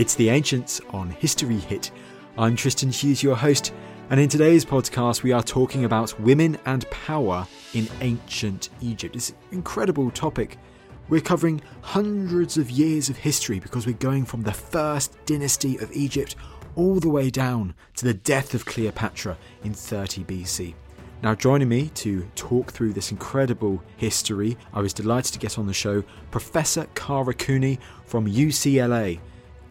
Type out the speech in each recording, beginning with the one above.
It's The Ancients on History Hit. I'm Tristan Hughes, your host, and in today's podcast, we are talking about women and power in ancient Egypt. It's an incredible topic. We're covering hundreds of years of history because we're going from the first dynasty of Egypt all the way down to the death of Cleopatra in 30 BC. Now, joining me to talk through this incredible history, I was delighted to get on the show Professor Kara Cooney from UCLA.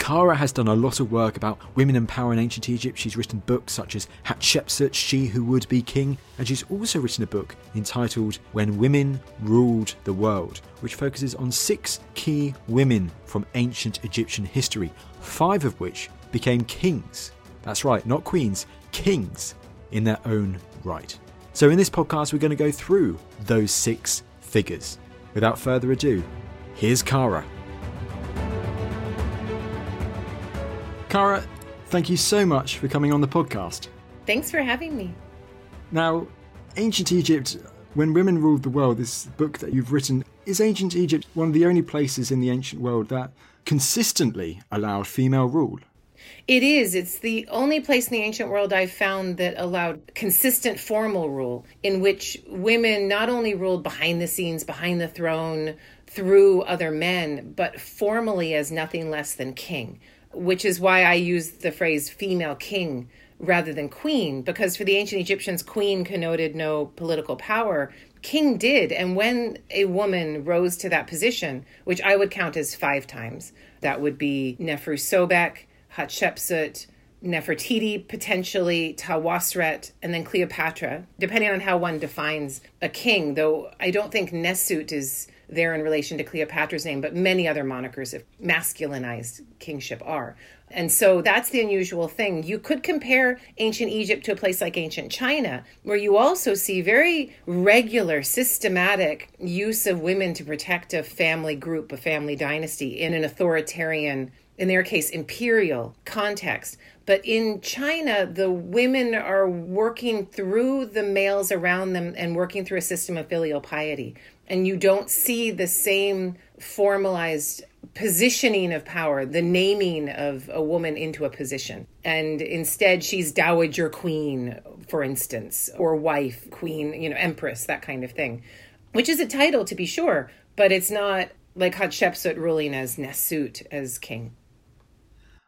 Kara has done a lot of work about women and power in ancient Egypt. She's written books such as Hatshepsut, She Who Would Be King, and she's also written a book entitled When Women Ruled the World, which focuses on six key women from ancient Egyptian history, five of which became kings. That's right, not queens, kings in their own right. So, in this podcast, we're going to go through those six figures. Without further ado, here's Kara. Kara, thank you so much for coming on the podcast. Thanks for having me. Now, ancient Egypt, when women ruled the world, this book that you've written, is ancient Egypt one of the only places in the ancient world that consistently allowed female rule? It is. It's the only place in the ancient world I've found that allowed consistent formal rule, in which women not only ruled behind the scenes, behind the throne, through other men, but formally as nothing less than king which is why I use the phrase female king rather than queen, because for the ancient Egyptians, queen connoted no political power. King did. And when a woman rose to that position, which I would count as five times, that would be Neferusobek, Hatshepsut, Nefertiti, potentially Tawosret, and then Cleopatra, depending on how one defines a king, though I don't think Nesut is there in relation to Cleopatra's name, but many other monikers of masculinized kingship are. And so that's the unusual thing. You could compare ancient Egypt to a place like ancient China, where you also see very regular, systematic use of women to protect a family group, a family dynasty in an authoritarian, in their case, imperial context. But in China, the women are working through the males around them and working through a system of filial piety and you don't see the same formalized positioning of power, the naming of a woman into a position. And instead, she's dowager queen, for instance, or wife, queen, you know, empress, that kind of thing, which is a title to be sure, but it's not like Hatshepsut ruling as Nesut as king.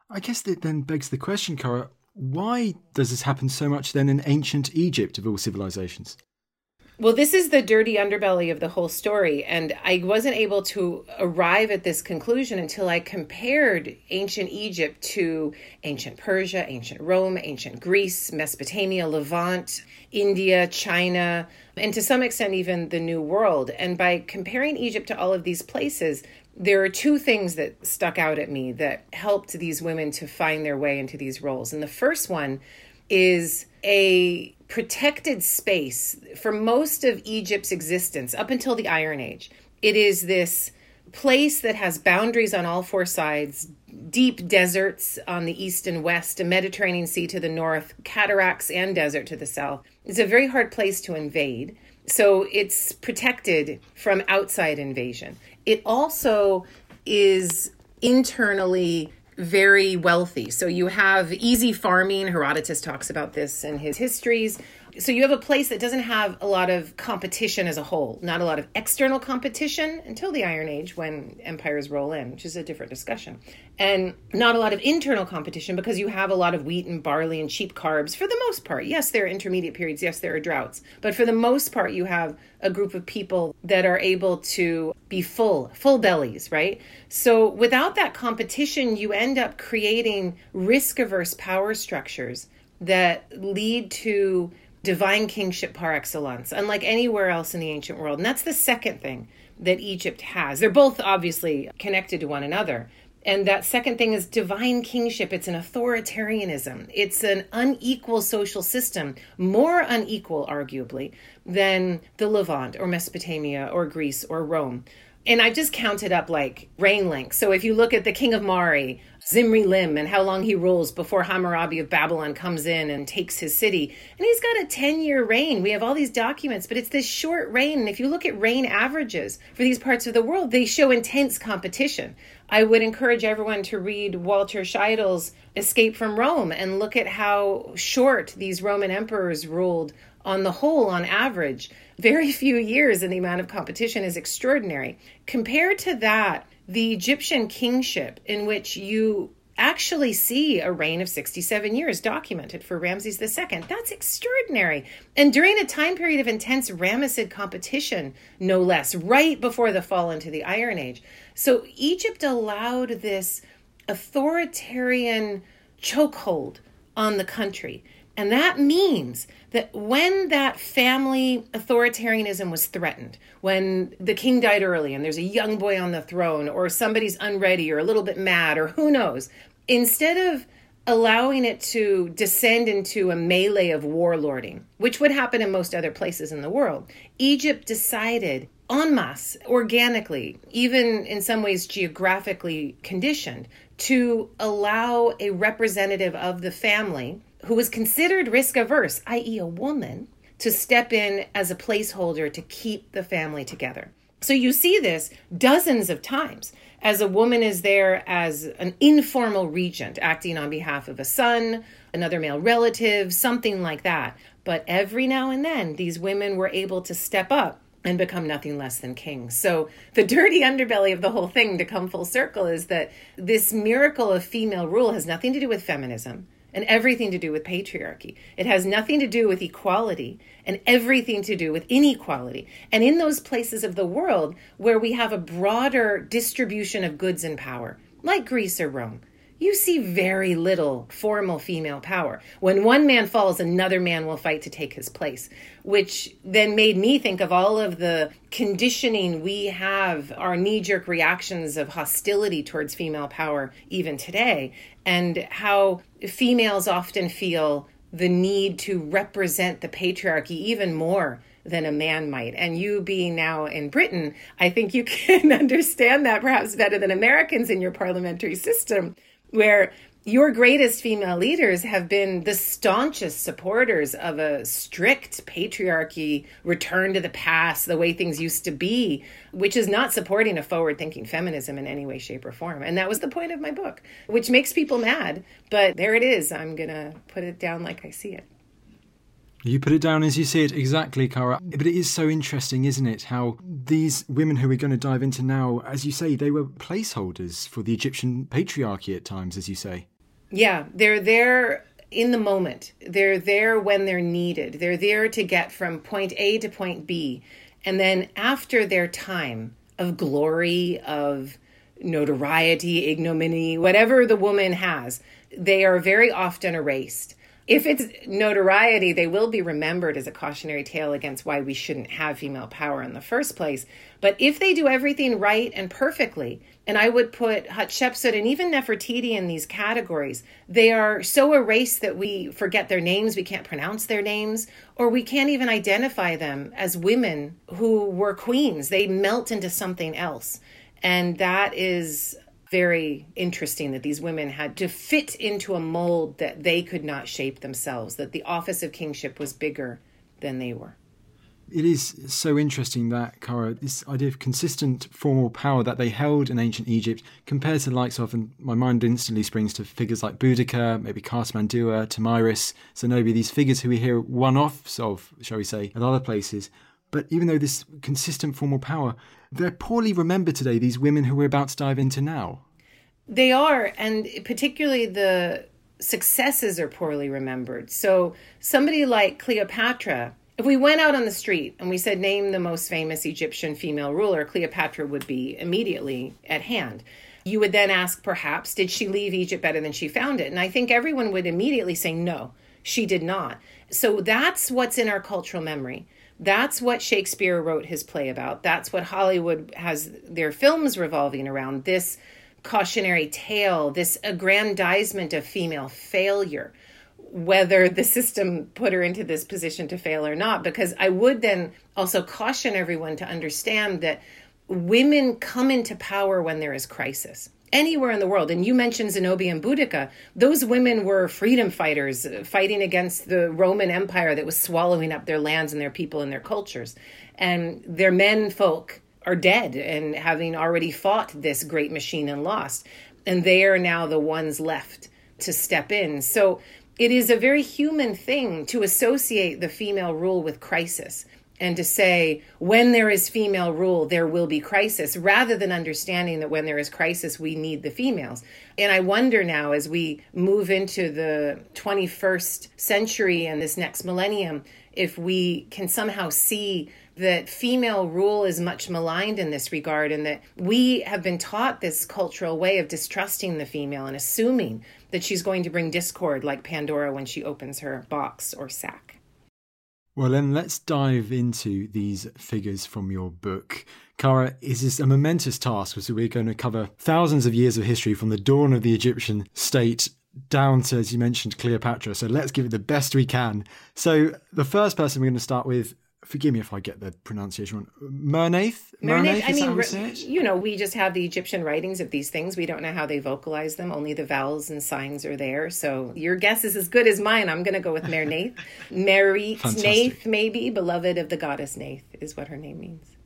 I guess that then begs the question, Kara, why does this happen so much then in ancient Egypt of all civilizations? Well, this is the dirty underbelly of the whole story. And I wasn't able to arrive at this conclusion until I compared ancient Egypt to ancient Persia, ancient Rome, ancient Greece, Mesopotamia, Levant, India, China, and to some extent, even the New World. And by comparing Egypt to all of these places, there are two things that stuck out at me that helped these women to find their way into these roles. And the first one is a protected space for most of Egypt's existence up until the Iron Age. It is this place that has boundaries on all four sides, deep deserts on the east and west, a Mediterranean Sea to the north, cataracts and desert to the south. It's a very hard place to invade. So it's protected from outside invasion. It also is internally very wealthy. So you have easy farming. Herodotus talks about this in his histories. So you have a place that doesn't have a lot of competition as a whole, not a lot of external competition until the Iron Age when empires roll in, which is a different discussion. And not a lot of internal competition because you have a lot of wheat and barley and cheap carbs for the most part. Yes, there are intermediate periods, yes, there are droughts, but for the most part, you have a group of people that are able to be full, full bellies, right? So without that competition, you end up creating risk averse power structures that lead to divine kingship par excellence, unlike anywhere else in the ancient world. And that's the second thing that Egypt has. They're both obviously connected to one another. And that second thing is divine kingship. It's an authoritarianism. It's an unequal social system, more unequal, arguably, than the Levant or Mesopotamia or Greece or Rome. And I just counted up like reign length. So if you look at the king of Mari, Zimri Lim, and how long he rules before Hammurabi of Babylon comes in and takes his city. And he's got a 10 year reign. We have all these documents, but it's this short reign. And if you look at reign averages for these parts of the world, they show intense competition. I would encourage everyone to read Walter Scheidel's Escape from Rome and look at how short these Roman emperors ruled on the whole, on average, very few years, and the amount of competition is extraordinary. Compared to that, the Egyptian kingship, in which you actually see a reign of 67 years documented for Ramses II. That's extraordinary. And during a time period of intense Ramessid competition, no less, right before the fall into the Iron Age. So Egypt allowed this authoritarian chokehold on the country. And that means that when that family authoritarianism was threatened, when the king died early and there's a young boy on the throne, or somebody's unready or a little bit mad, or who knows, instead of allowing it to descend into a melee of warlording, which would happen in most other places in the world, Egypt decided en masse, organically, even in some ways geographically conditioned, to allow a representative of the family who was considered risk averse, i.e., a woman, to step in as a placeholder to keep the family together. So you see this dozens of times as a woman is there as an informal regent acting on behalf of a son, another male relative, something like that. But every now and then, these women were able to step up and become nothing less than kings. So, the dirty underbelly of the whole thing to come full circle is that this miracle of female rule has nothing to do with feminism and everything to do with patriarchy. It has nothing to do with equality and everything to do with inequality. And in those places of the world where we have a broader distribution of goods and power, like Greece or Rome, you see very little formal female power. When one man falls, another man will fight to take his place, which then made me think of all of the conditioning we have, our knee jerk reactions of hostility towards female power, even today, and how females often feel the need to represent the patriarchy even more than a man might. And you being now in Britain, I think you can understand that perhaps better than Americans in your parliamentary system where your greatest female leaders have been the staunchest supporters of a strict patriarchy, return to the past, the way things used to be, which is not supporting a forward thinking feminism in any way, shape, or form. And that was the point of my book, which makes people mad. But there it is. I'm going to put it down like I see it. You put it down as you see it, exactly, Kara. But it is so interesting, isn't it? How these women who we're going to dive into now, as you say, they were placeholders for the Egyptian patriarchy at times, as you say. Yeah, they're there in the moment. They're there when they're needed. They're there to get from point A to point B. And then after their time of glory, of notoriety, ignominy, whatever the woman has, they are very often erased if it's notoriety, they will be remembered as a cautionary tale against why we shouldn't have female power in the first place. But if they do everything right and perfectly, and I would put Hatshepsut and even Nefertiti in these categories, they are so erased that we forget their names, we can't pronounce their names, or we can't even identify them as women who were queens. They melt into something else. And that is very interesting that these women had to fit into a mold that they could not shape themselves, that the office of kingship was bigger than they were. It is so interesting that, Kara, this idea of consistent formal power that they held in ancient Egypt compared to the likes of, and my mind instantly springs to figures like Boudica, maybe Khafre-Mandua, Tomyris, Zenobia, these figures who we hear one offs of, shall we say, at other places. But even though this consistent formal power, they're poorly remembered today, these women who we're about to dive into now. They are, and particularly the successes are poorly remembered. So, somebody like Cleopatra, if we went out on the street and we said, name the most famous Egyptian female ruler, Cleopatra would be immediately at hand. You would then ask, perhaps, did she leave Egypt better than she found it? And I think everyone would immediately say no. She did not. So that's what's in our cultural memory. That's what Shakespeare wrote his play about. That's what Hollywood has their films revolving around. This cautionary tale, this aggrandizement of female failure, whether the system put her into this position to fail or not. Because I would then also caution everyone to understand that women come into power when there is crisis anywhere in the world. And you mentioned Zenobia and Boudica. Those women were freedom fighters uh, fighting against the Roman Empire that was swallowing up their lands and their people and their cultures. And their men folk are dead and having already fought this great machine and lost. And they are now the ones left to step in. So it is a very human thing to associate the female rule with crisis and to say when there is female rule there will be crisis rather than understanding that when there is crisis we need the females. And i wonder now as we move into the 21st century and this next millennium if we can somehow see that female rule is much maligned in this regard and that we have been taught this cultural way of distrusting the female and assuming that she's going to bring discord like pandora when she opens her box or sack well, then let's dive into these figures from your book. Kara, is this a momentous task? because we're going to cover thousands of years of history from the dawn of the Egyptian state down to, as you mentioned, Cleopatra. So let's give it the best we can. So the first person we're going to start with forgive me if I get the pronunciation wrong. Merneith? Merneith, I mean, you know, we just have the Egyptian writings of these things. We don't know how they vocalize them. Only the vowels and signs are there. So your guess is as good as mine. I'm going to go with Merneith. Merit Neith, maybe, beloved of the goddess Neith, is what her name means.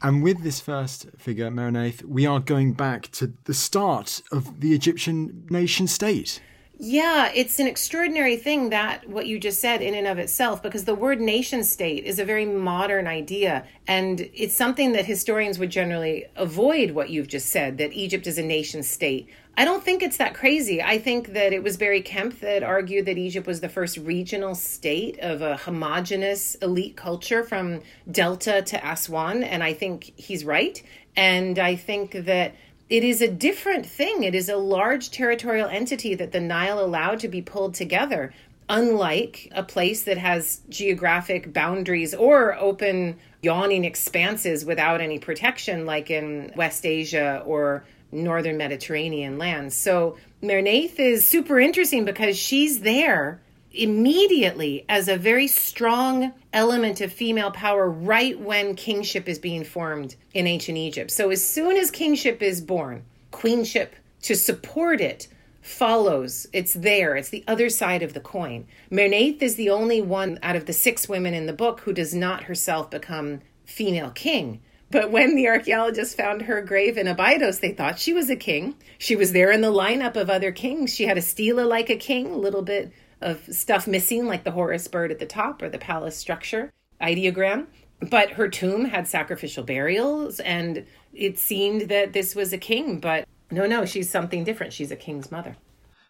And with this first figure, Merneith, we are going back to the start of the Egyptian nation state. Yeah, it's an extraordinary thing that what you just said in and of itself, because the word nation state is a very modern idea. And it's something that historians would generally avoid what you've just said that Egypt is a nation state. I don't think it's that crazy. I think that it was Barry Kemp that argued that Egypt was the first regional state of a homogenous elite culture from Delta to Aswan. And I think he's right. And I think that it is a different thing. It is a large territorial entity that the Nile allowed to be pulled together, unlike a place that has geographic boundaries or open, yawning expanses without any protection, like in West Asia or northern Mediterranean lands. So Merneith is super interesting because she's there immediately as a very strong element of female power right when kingship is being formed in ancient Egypt. So as soon as kingship is born, queenship to support it follows. It's there. It's the other side of the coin. Merneith is the only one out of the six women in the book who does not herself become female king. But when the archaeologists found her grave in Abydos, they thought she was a king. She was there in the lineup of other kings. She had a stela like a king, a little bit of stuff missing, like the Horus bird at the top or the palace structure ideogram. But her tomb had sacrificial burials, and it seemed that this was a king. But no, no, she's something different. She's a king's mother.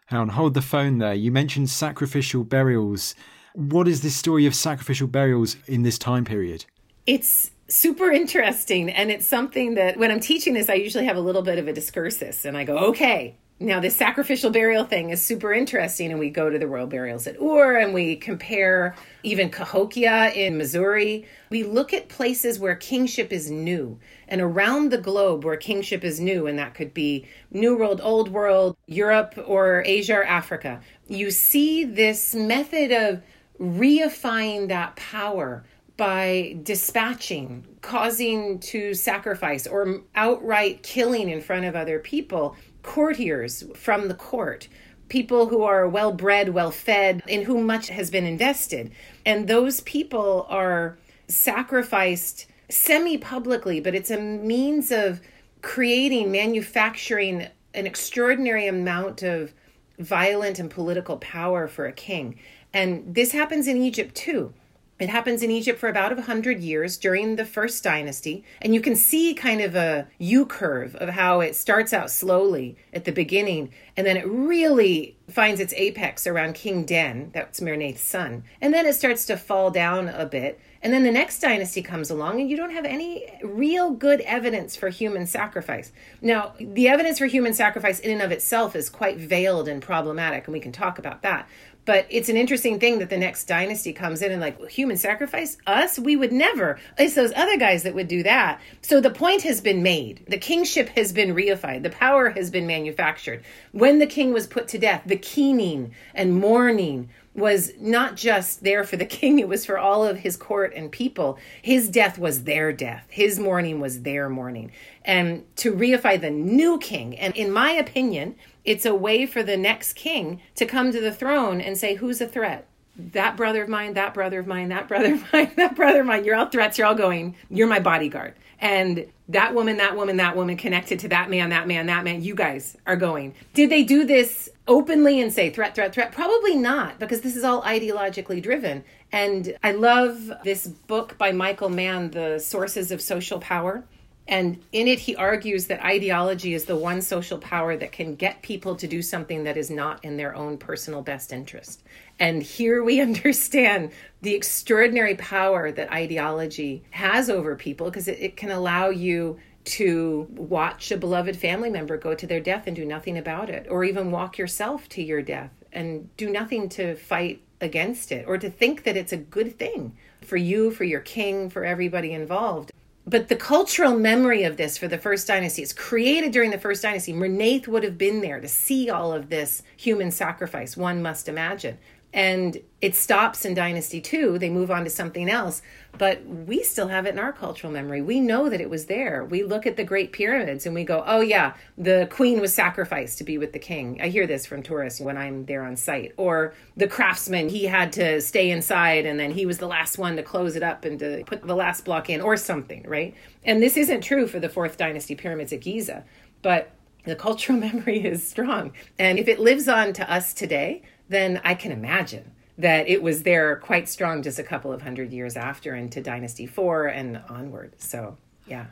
Hang on, hold the phone there. You mentioned sacrificial burials. What is this story of sacrificial burials in this time period? It's super interesting. And it's something that when I'm teaching this, I usually have a little bit of a discursus and I go, okay, now, this sacrificial burial thing is super interesting, and we go to the royal burials at Ur and we compare even Cahokia in Missouri. We look at places where kingship is new and around the globe where kingship is new, and that could be New World, Old World, Europe, or Asia or Africa. You see this method of reifying that power by dispatching, causing to sacrifice, or outright killing in front of other people courtiers from the court, people who are well bred, well fed, in whom much has been invested. And those people are sacrificed semi publicly, but it's a means of creating, manufacturing an extraordinary amount of violent and political power for a king. And this happens in Egypt too. It happens in Egypt for about 100 years during the first dynasty. And you can see kind of a U curve of how it starts out slowly at the beginning. And then it really finds its apex around King Den, that's Merneith's son. And then it starts to fall down a bit. And then the next dynasty comes along, and you don't have any real good evidence for human sacrifice. Now, the evidence for human sacrifice in and of itself is quite veiled and problematic, and we can talk about that. But it's an interesting thing that the next dynasty comes in and like human sacrifice us, we would never. It's those other guys that would do that. So the point has been made. The kingship has been reified. The power has been manufactured. When the king was put to death, the keening and mourning was not just there for the king, it was for all of his court and people. His death was their death, his mourning was their mourning. And to reify the new king, and in my opinion, it's a way for the next king to come to the throne and say, Who's a threat? That brother of mine, that brother of mine, that brother of mine, that brother of mine, you're all threats, you're all going, you're my bodyguard. And that woman, that woman, that woman connected to that man, that man, that man, you guys are going. Did they do this openly and say threat, threat, threat? Probably not, because this is all ideologically driven. And I love this book by Michael Mann, The Sources of Social Power. And in it, he argues that ideology is the one social power that can get people to do something that is not in their own personal best interest. And here we understand the extraordinary power that ideology has over people because it, it, can allow you to watch a beloved family member go to their death and do nothing about it, or even walk yourself to your death and do nothing to fight against it, or to think that it's a good thing for you, for your king, for everybody involved but the cultural memory of this for the first dynasty is created during the first dynasty. Merneith would have been there to see all of this human sacrifice, one must imagine and it stops in dynasty 2 they move on to something else. But we still have it in our cultural memory. We know that it was there. We look at the great pyramids and we go oh yeah the queen was sacrificed to be with the king. I hear this from tourists when i'm there on site. Or the craftsman he had to stay inside and then he was the last one to close it up and to put the last block in or something right? And this isn't true for the fourth dynasty pyramids at giza but the cultural memory is strong. And if it lives on to us today then I can imagine that it was there quite strong just a couple of hundred years after into Dynasty 4 and onward. So, yeah.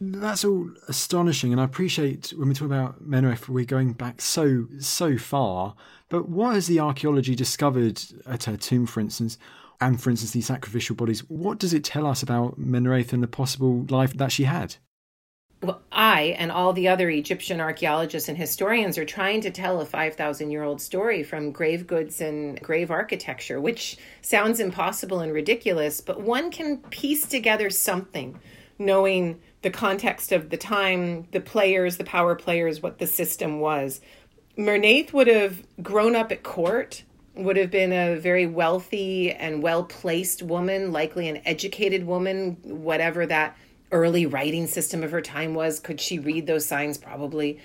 That's all astonishing, and I appreciate when we talk about Merneith, we're going back so so far. But what has the archaeology discovered at her tomb, for instance, and for instance these sacrificial bodies? What does it tell us about Merneith and the possible life that she had? I and all the other Egyptian archaeologists and historians are trying to tell a 5,000 year old story from grave goods and grave architecture, which sounds impossible and ridiculous, but one can piece together something knowing the context of the time, the players, the power players, what the system was. Merneith would have grown up at court, would have been a very wealthy and well placed woman, likely an educated woman, whatever that early writing system of her time was. Could she read those signs? Probably.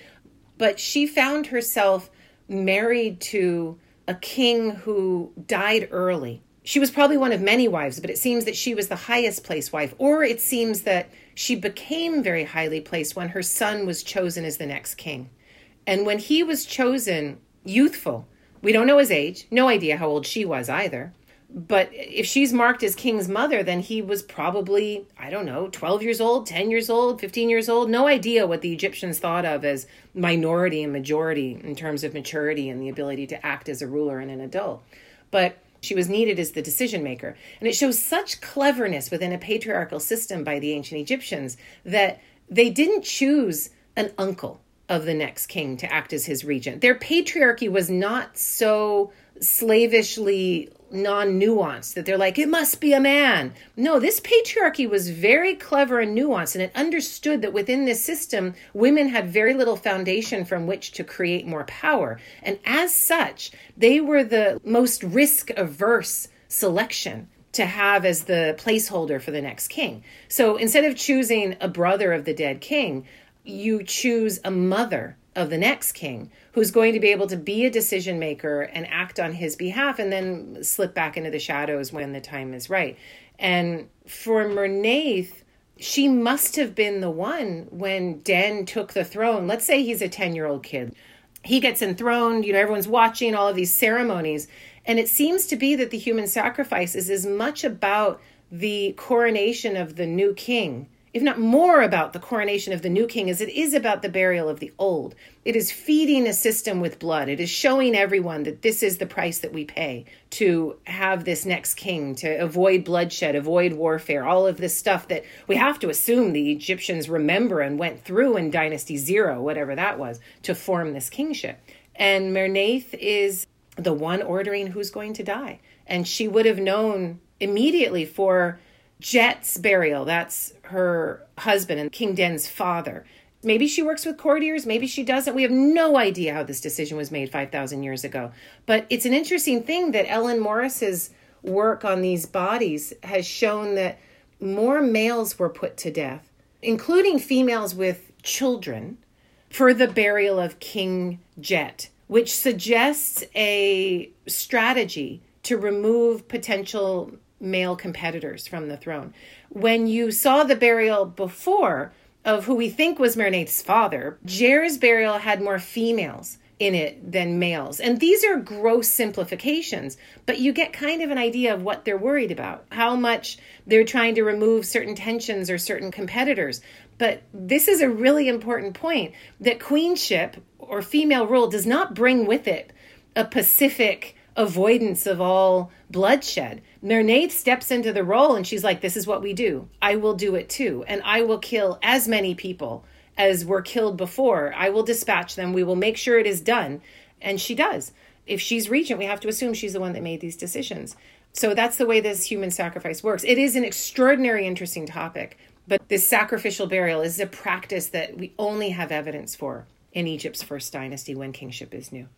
But she found herself married to a king who died early. She was probably one of many wives, but it seems that she was the highest placed wife. Or it seems that she became very highly placed when her son was chosen as the next king. And when he was chosen, youthful, we don't know his age, no idea how old she was either but if she's marked as king's mother then he was probably i don't know 12 years old 10 years old 15 years old. No idea what the egyptians thought of as minority and majority in terms of maturity and the ability to act as a ruler and an adult. But she was needed as the decision maker. And it shows such cleverness within a patriarchal system by the ancient egyptians that they didn't choose an uncle of the next king to act as his regent. Their patriarchy was not so slavishly non nuanced, that they're like, it must be a man. No, this patriarchy was very clever and nuanced, and it understood that within this system, women had very little foundation from which to create more power. And as such, they were the most risk averse selection to have as the placeholder for the next king. So instead of choosing a brother of the dead king, you choose a mother of the next king who's going to be able to be a decision maker and act on his behalf and then slip back into the shadows when the time is right. And for Merneith, she must have been the one when Den took the throne. Let's say he's a 10 year old kid. He gets enthroned, you know, everyone's watching all of these ceremonies. And it seems to be that the human sacrifice is as much about the coronation of the new king if not more about the coronation of the new king as it is about the burial of the old. It is feeding a system with blood. It is showing everyone that this is the price that we pay to have this next king, to avoid bloodshed, avoid warfare, all of this stuff that we have to assume the Egyptians remember and went through in Dynasty Zero, whatever that was, to form this kingship. And Merneith is the one ordering who's going to die. And she would have known immediately for Djet's burial. That's her husband and King Den's father. Maybe she works with courtiers, maybe she doesn't. We have no idea how this decision was made 5,000 years ago. But it's an interesting thing that Ellen Morris's work on these bodies has shown that more males were put to death, including females with children, for the burial of King Djet, which suggests a strategy to remove potential male competitors from the throne. When you saw the burial before, of who we think was Merneith's father, Djer's burial had more females in it than males. And these are gross simplifications, but you get kind of an idea of what they're worried about, how much they're trying to remove certain tensions or certain competitors. But this is a really important point that queenship or female rule does not bring with it a pacific avoidance of all bloodshed. Merneith steps into the role and she's like, This is what we do. I will do it too. And I will kill as many people as were killed before. I will dispatch them. We will make sure it is done. And she does. If she's regent, we have to assume she's the one that made these decisions. So that's the way this human sacrifice works. It is an extraordinary, interesting topic. But this sacrificial burial is a practice that we only have evidence for in Egypt's first dynasty when kingship is new.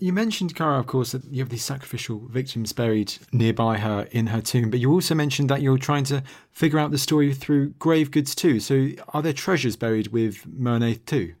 You mentioned, Kara, of course, that you have these sacrificial victims buried nearby her in her tomb, but you also mentioned that you're trying to figure out the story through grave goods too. So, are there treasures buried with Merneith too?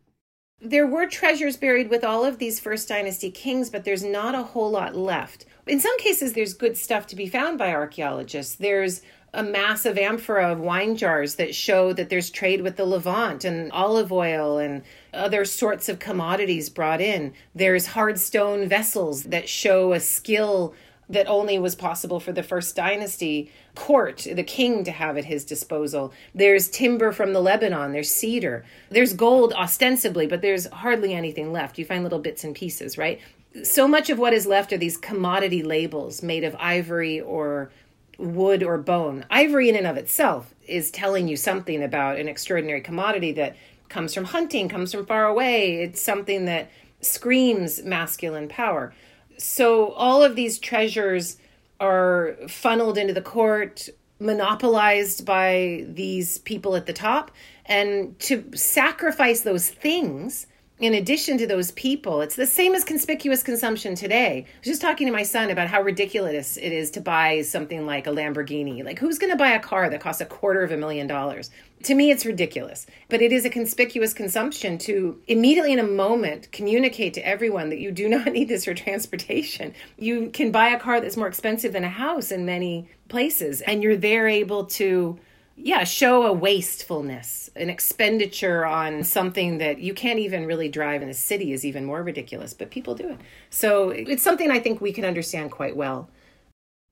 There were treasures buried with all of these First Dynasty kings, but there's not a whole lot left. In some cases, there's good stuff to be found by archaeologists. There's a massive amphora of wine jars that show that there's trade with the Levant and olive oil and other sorts of commodities brought in. There's hard stone vessels that show a skill that only was possible for the first dynasty court, the king to have at his disposal. There's timber from the Lebanon, there's cedar. There's gold ostensibly, but there's hardly anything left. You find little bits and pieces, right? So much of what is left are these commodity labels made of ivory or wood or bone. Ivory, in and of itself, is telling you something about an extraordinary commodity that comes from hunting, comes from far away. It's something that screams masculine power. So all of these treasures are funneled into the court, monopolized by these people at the top. And to sacrifice those things in addition to those people, it's the same as conspicuous consumption today. I was just talking to my son about how ridiculous it is to buy something like a Lamborghini. Like, who's going to buy a car that costs a quarter of a million dollars? To me, it's ridiculous. But it is a conspicuous consumption to immediately in a moment communicate to everyone that you do not need this for transportation. You can buy a car that's more expensive than a house in many places, and you're there able to yeah, show a wastefulness, an expenditure on something that you can't even really drive in a city is even more ridiculous, but people do it. So it's something I think we can understand quite well.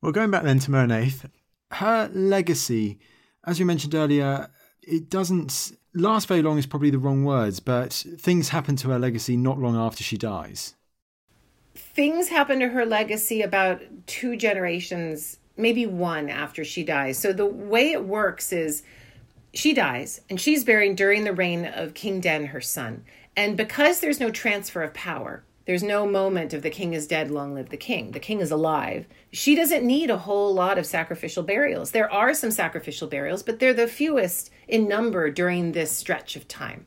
Well, going back then to Merneith, her legacy, as you mentioned earlier, it doesn't last very long, is probably the wrong words, but things happen to her legacy not long after she dies. Things happen to her legacy about two generations maybe one after she dies. So the way it works is she dies and she's buried during the reign of King Den, her son. And because there's no transfer of power, there's no moment of the king is dead, long live the king. The king is alive. She doesn't need a whole lot of sacrificial burials. There are some sacrificial burials, but they're the fewest in number during this stretch of time.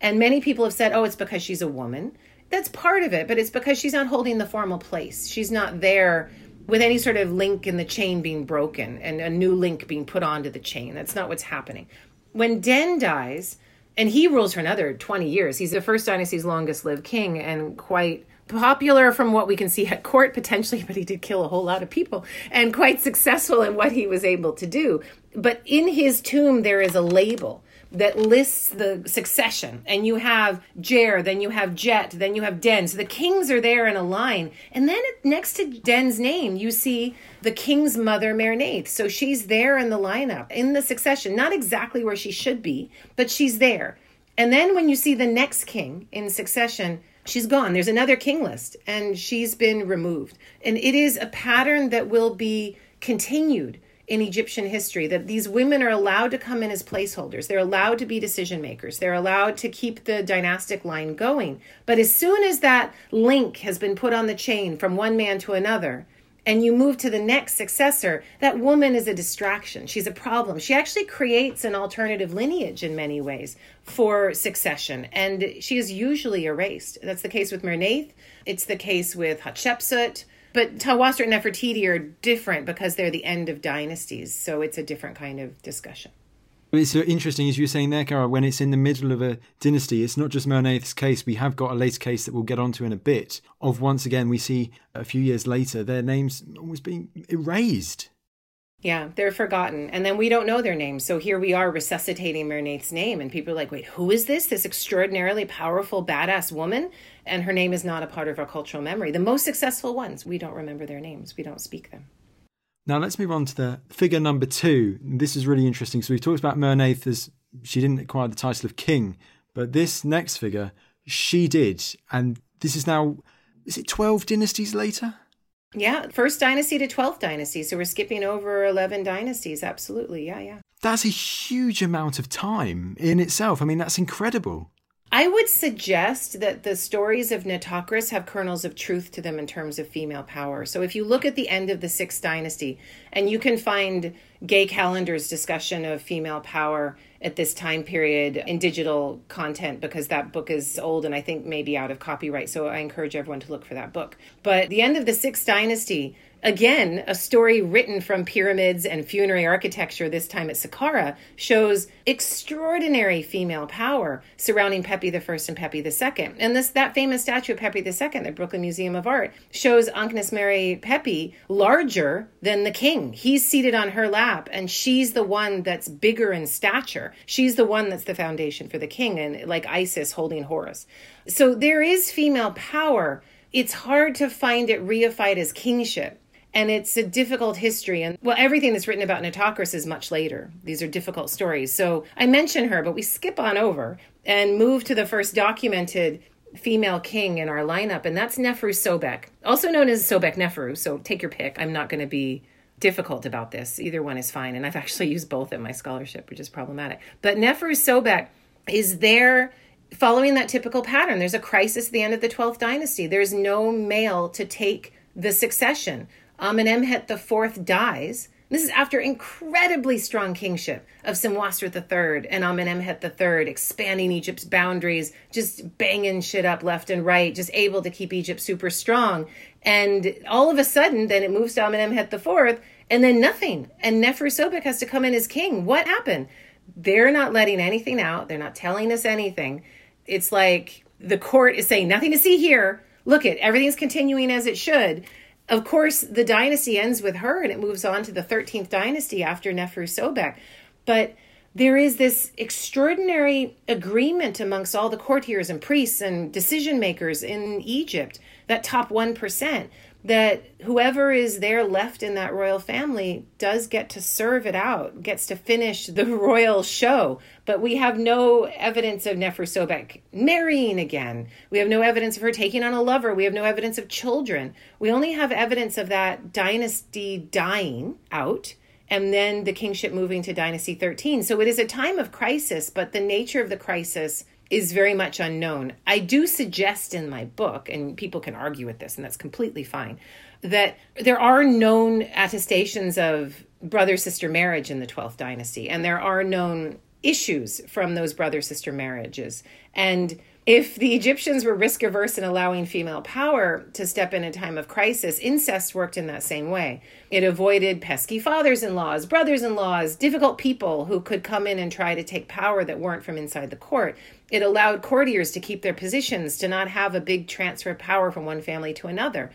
And many people have said, oh, it's because she's a woman. That's part of it, but it's because she's not holding the formal place. She's not there with any sort of link in the chain being broken and a new link being put onto the chain. That's not what's happening. When Den dies, and he rules for another 20 years, he's the first dynasty's longest lived king and quite popular from what we can see at court potentially, but he did kill a whole lot of people and quite successful in what he was able to do. But in his tomb, there is a label that lists the succession. And you have Djer, then you have Djet, then you have Den. So the kings are there in a line. And then next to Den's name, you see the king's mother, Merneith. So she's there in the lineup, in the succession. Not exactly where she should be, but she's there. And then when you see the next king in succession, she's gone. There's another king list, and she's been removed. And it is a pattern that will be continued in Egyptian history that these women are allowed to come in as placeholders. They're allowed to be decision makers. They're allowed to keep the dynastic line going. But as soon as that link has been put on the chain from one man to another, and you move to the next successor, that woman is a distraction. She's a problem. She actually creates an alternative lineage in many ways for succession, and she is usually erased. That's the case with Merneith. It's the case with Hatshepsut. But Tawosret and Nefertiti are different because they're the end of dynasties, so it's a different kind of discussion. It's interesting, as you were saying there, Kara, when it's in the middle of a dynasty, it's not just Merneith's case. We have got a later case that we'll get onto in a bit of once again, we see a few years later their names almost being erased. Yeah, they're forgotten. And then we don't know their names. So here we are resuscitating Merneith's name. And people are like, wait, who is this? This extraordinarily powerful, badass woman? And her name is not a part of our cultural memory. The most successful ones, we don't remember their names, we don't speak them. Now let's move on to the figure number two. This is really interesting. So we've talked about Merneith as she didn't acquire the title of king, but this next figure, she did. And this is now, is it 12 dynasties later? Yeah, first dynasty to 12th dynasty. So we're skipping over 11 dynasties. Absolutely. Yeah, yeah. That's a huge amount of time in itself. I mean, that's incredible. I would suggest that the stories of Nitocris have kernels of truth to them in terms of female power. So if you look at the end of the Sixth Dynasty, and you can find Gae Callender's discussion of female power at this time period in digital content because that book is old and I think maybe out of copyright. So I encourage everyone to look for that book. But the end of the Sixth Dynasty, again, a story written from pyramids and funerary architecture, this time at Saqqara, shows extraordinary female power surrounding Pepi I and Pepi II. And this that famous statue of Pepi II, the Brooklyn Museum of Art, shows Ankhesemenret Pepi larger than the king. He's seated on her lap, and she's the one that's bigger in stature. She's the one that's the foundation for the king, and like Isis holding Horus. So there is female power. It's hard to find it reified as kingship and it's a difficult history. And well everything that's written about Nitocris is much later. These are difficult stories. So i mention her but we skip on over and move to the first documented female king in our lineup and that's Neferusobek also known as Sobek Nefru. So take your pick. I'm not going to be difficult about this. Either one is fine. And i've actually used both in my scholarship which is problematic. But Neferusobek is there following that typical pattern. There's a crisis at the end of the 12th dynasty. There's no male to take the succession Amenemhet IV dies. This is after incredibly strong kingship of Senwosret III and Amenemhet III, expanding Egypt's boundaries, just banging shit up left and right, just able to keep Egypt super strong. And all of a sudden, then it moves to Amenemhet IV, and then nothing. And Neferusobek has to come in as king. What happened? They're not letting anything out. They're not telling us anything. It's like the court is saying, nothing to see here. Look at everything's continuing as it should of course, the dynasty ends with her and it moves on to the 13th dynasty after Neferusobek. But there is this extraordinary agreement amongst all the courtiers and priests and decision makers in Egypt, that top 1%, that whoever is there left in that royal family does get to serve it out, gets to finish the royal show. But we have no evidence of Neferusobek marrying again. We have no evidence of her taking on a lover. We have no evidence of children. We only have evidence of that dynasty dying out and then the kingship moving to dynasty 13. So it is a time of crisis, but the nature of the crisis is very much unknown. I do suggest in my book, and people can argue with this, and that's completely fine, that there are known attestations of brother sister marriage in the 12th dynasty, and there are known issues from those brother sister marriages. And if the Egyptians were risk averse in allowing female power to step in a time of crisis, incest worked in that same way. It avoided pesky fathers in laws, brothers in laws, difficult people who could come in and try to take power that weren't from inside the court. It allowed courtiers to keep their positions, to not have a big transfer of power from one family to another.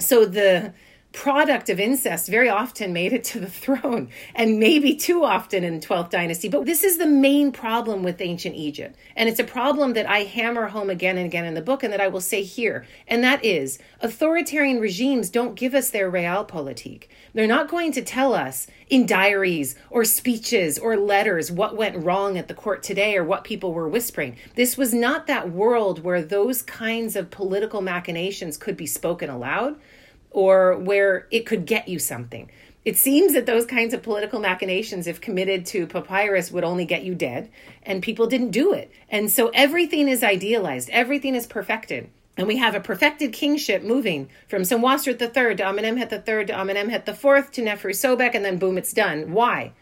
So the product of incest very often made it to the throne and maybe too often in 12th dynasty. But this is the main problem with ancient egypt. And it's a problem that i hammer home again and again in the book and that i will say here. And that is authoritarian regimes don't give us their realpolitik. They're not going to tell us in diaries or speeches or letters what went wrong at the court today or what people were whispering. This was not that world where those kinds of political machinations could be spoken aloud or where it could get you something. It seems that those kinds of political machinations, if committed to papyrus, would only get you dead, and people didn't do it. And so everything is idealized, everything is perfected. And we have a perfected kingship moving from Senwosret III to Amenemhet III to Amenemhet IV to Neferusobek, and then boom, it's done. Why?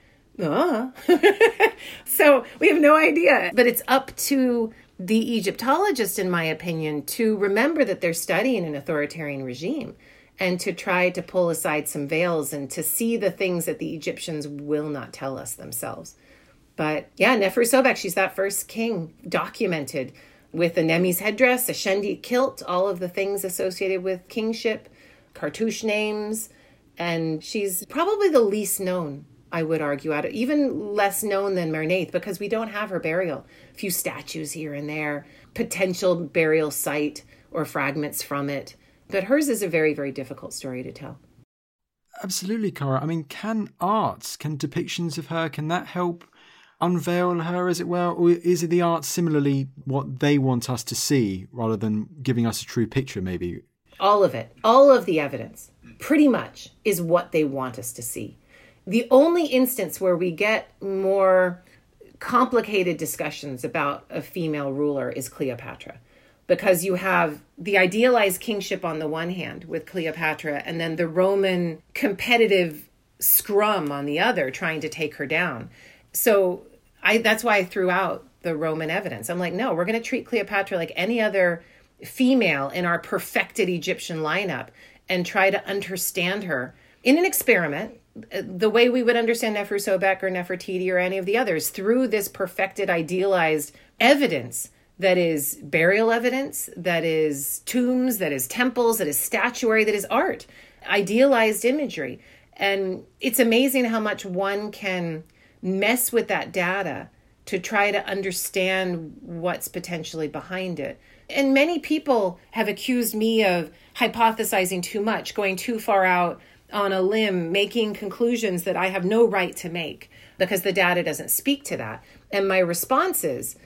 Uh. so we have no idea. But it's up to the Egyptologist, in my opinion, to remember that they're studying an authoritarian regime and to try to pull aside some veils and to see the things that the Egyptians will not tell us themselves. But yeah, Neferusobek, she's that first king documented with a Nemes headdress, a shendyt kilt, all of the things associated with kingship, cartouche names, and she's probably the least known, I would argue, out of, even less known than Merneith because we don't have her burial. A few statues here and there, potential burial site or fragments from it but hers is a very, very difficult story to tell. Absolutely, Kara. I mean, can arts, can depictions of her, can that help unveil her, as it were? Or is it the art similarly what they want us to see rather than giving us a true picture, maybe? All of it, all of the evidence, pretty much, is what they want us to see. The only instance where we get more complicated discussions about a female ruler is Cleopatra because you have the idealized kingship on the one hand with Cleopatra, and then the Roman competitive scrum on the other trying to take her down. So I that's why I threw out the Roman evidence. I'm like, no, we're going to treat Cleopatra like any other female in our perfected Egyptian lineup and try to understand her in an experiment uh, the way we would understand Neferusobek or Nefertiti or any of the others through this perfected, idealized evidence that is burial evidence, that is tombs, that is temples, that is statuary, that is art, idealized imagery. And it's amazing how much one can mess with that data to try to understand what's potentially behind it. And many people have accused me of hypothesizing too much, going too far out on a limb, making conclusions that I have no right to make because the data doesn't speak to that. And my response is,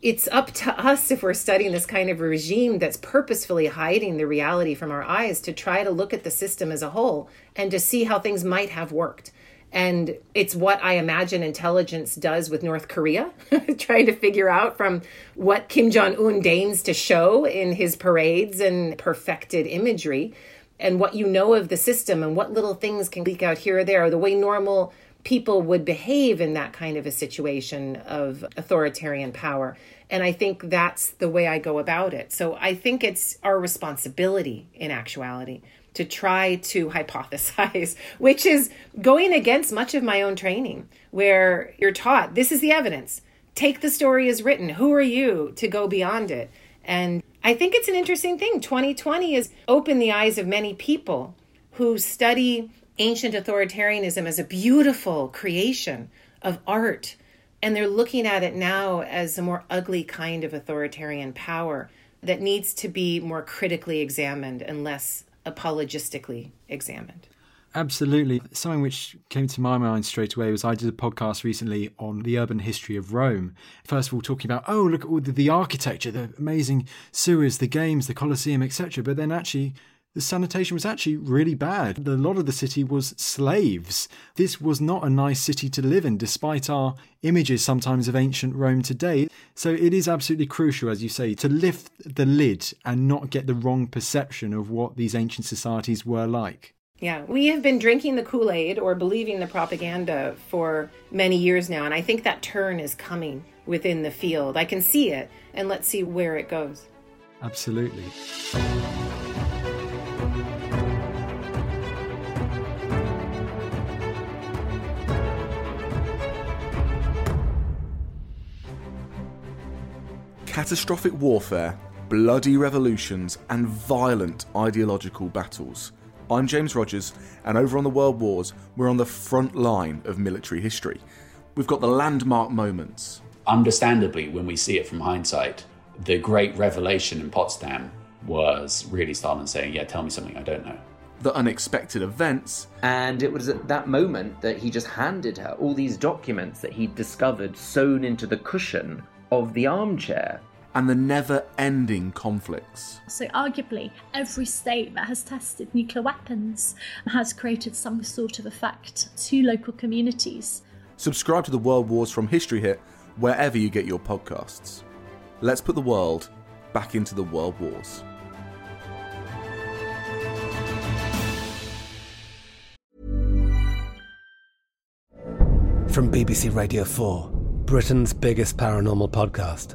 it's up to us if we're studying this kind of regime that's purposefully hiding the reality from our eyes to try to look at the system as a whole and to see how things might have worked. And it's what I imagine intelligence does with North Korea, trying to figure out from what Kim Jong un deigns to show in his parades and perfected imagery, and what you know of the system and what little things can leak out here or there, or the way normal people would behave in that kind of a situation of authoritarian power. And I think that's the way I go about it. So I think it's our responsibility in actuality to try to hypothesize, which is going against much of my own training, where you're taught this is the evidence. Take the story as written. Who are you to go beyond it? And I think it's an interesting thing. 2020 has opened the eyes of many people who study ancient authoritarianism as a beautiful creation of art. And they're looking at it now as a more ugly kind of authoritarian power that needs to be more critically examined and less apologistically examined. Absolutely. Something which came to my mind straight away was I did a podcast recently on the urban history of Rome. First of all, talking about, oh, look at all the, the architecture, the amazing sewers, the games, the Colosseum, etc. But then actually the sanitation was actually really bad. A lot of the city was slaves. This was not a nice city to live in, despite our images sometimes of ancient Rome today. So it is absolutely crucial, as you say, to lift the lid and not get the wrong perception of what these ancient societies were like. Yeah, we have been drinking the Kool Aid or believing the propaganda for many years now, and I think that turn is coming within the field. I can see it, and let's see where it goes. Absolutely. Catastrophic warfare, bloody revolutions, and violent ideological battles. I'm James Rogers, and over on the World Wars, we're on the front line of military history. We've got the landmark moments. Understandably, when we see it from hindsight, the great revelation in Potsdam was really Stalin saying, Yeah, tell me something I don't know. The unexpected events. And it was at that moment that he just handed her all these documents that he'd discovered sewn into the cushion of the armchair and the never ending conflicts. So, arguably, every state that has tested nuclear weapons has created some sort of effect to local communities. Subscribe to the World Wars from History Hit wherever you get your podcasts. Let's put the world back into the World Wars. From BBC Radio 4, Britain's biggest paranormal podcast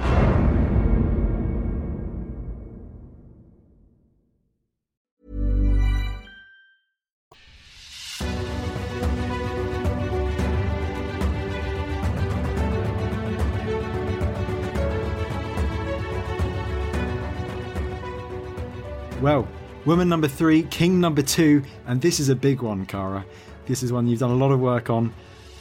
Woman number three, king number two, and this is a big one, Kara. This is one you've done a lot of work on.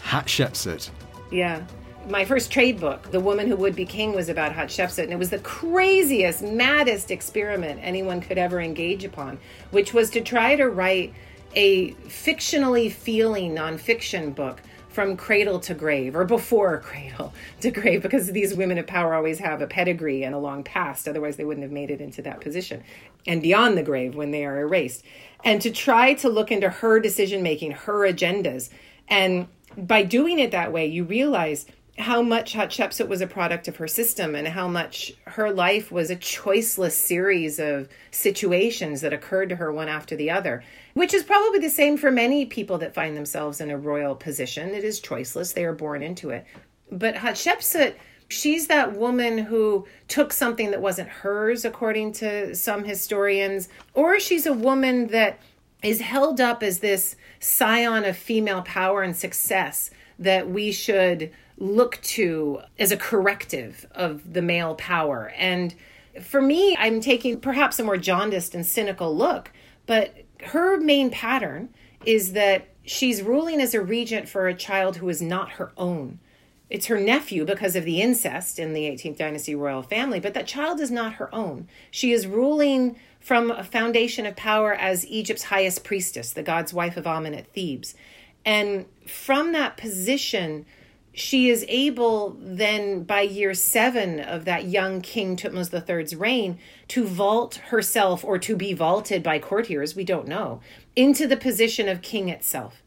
Hatshepsut. Yeah. My first trade book, The Woman Who Would Be King, was about Hatshepsut, and it was the craziest, maddest experiment anyone could ever engage upon, which was to try to write a fictionally feeling nonfiction book from cradle to grave or before cradle to grave because these women of power always have a pedigree and a long past otherwise they wouldn't have made it into that position and beyond the grave when they are erased. And to try to look into her decision making her agendas and by doing it that way you realize how much Hatshepsut was a product of her system and how much her life was a choiceless series of situations that occurred to her one after the other, which is probably the same for many people that find themselves in a royal position. It is choiceless, they are born into it. But Hatshepsut, she's that woman who took something that wasn't hers, according to some historians, or she's a woman that is held up as this scion of female power and success that we should look to as a corrective of the male power. And for me, I'm taking perhaps a more jaundiced and cynical look, but her main pattern is that she's ruling as a regent for a child who is not her own. It's her nephew because of the incest in the 18th dynasty royal family, but that child is not her own. She is ruling from a foundation of power as Egypt's highest priestess, the god's wife of Amen at Thebes. And from that position, she is able then by year seven of that young king Thutmose III's reign to vault herself or to be vaulted by courtiers, we don't know, into the position of king itself.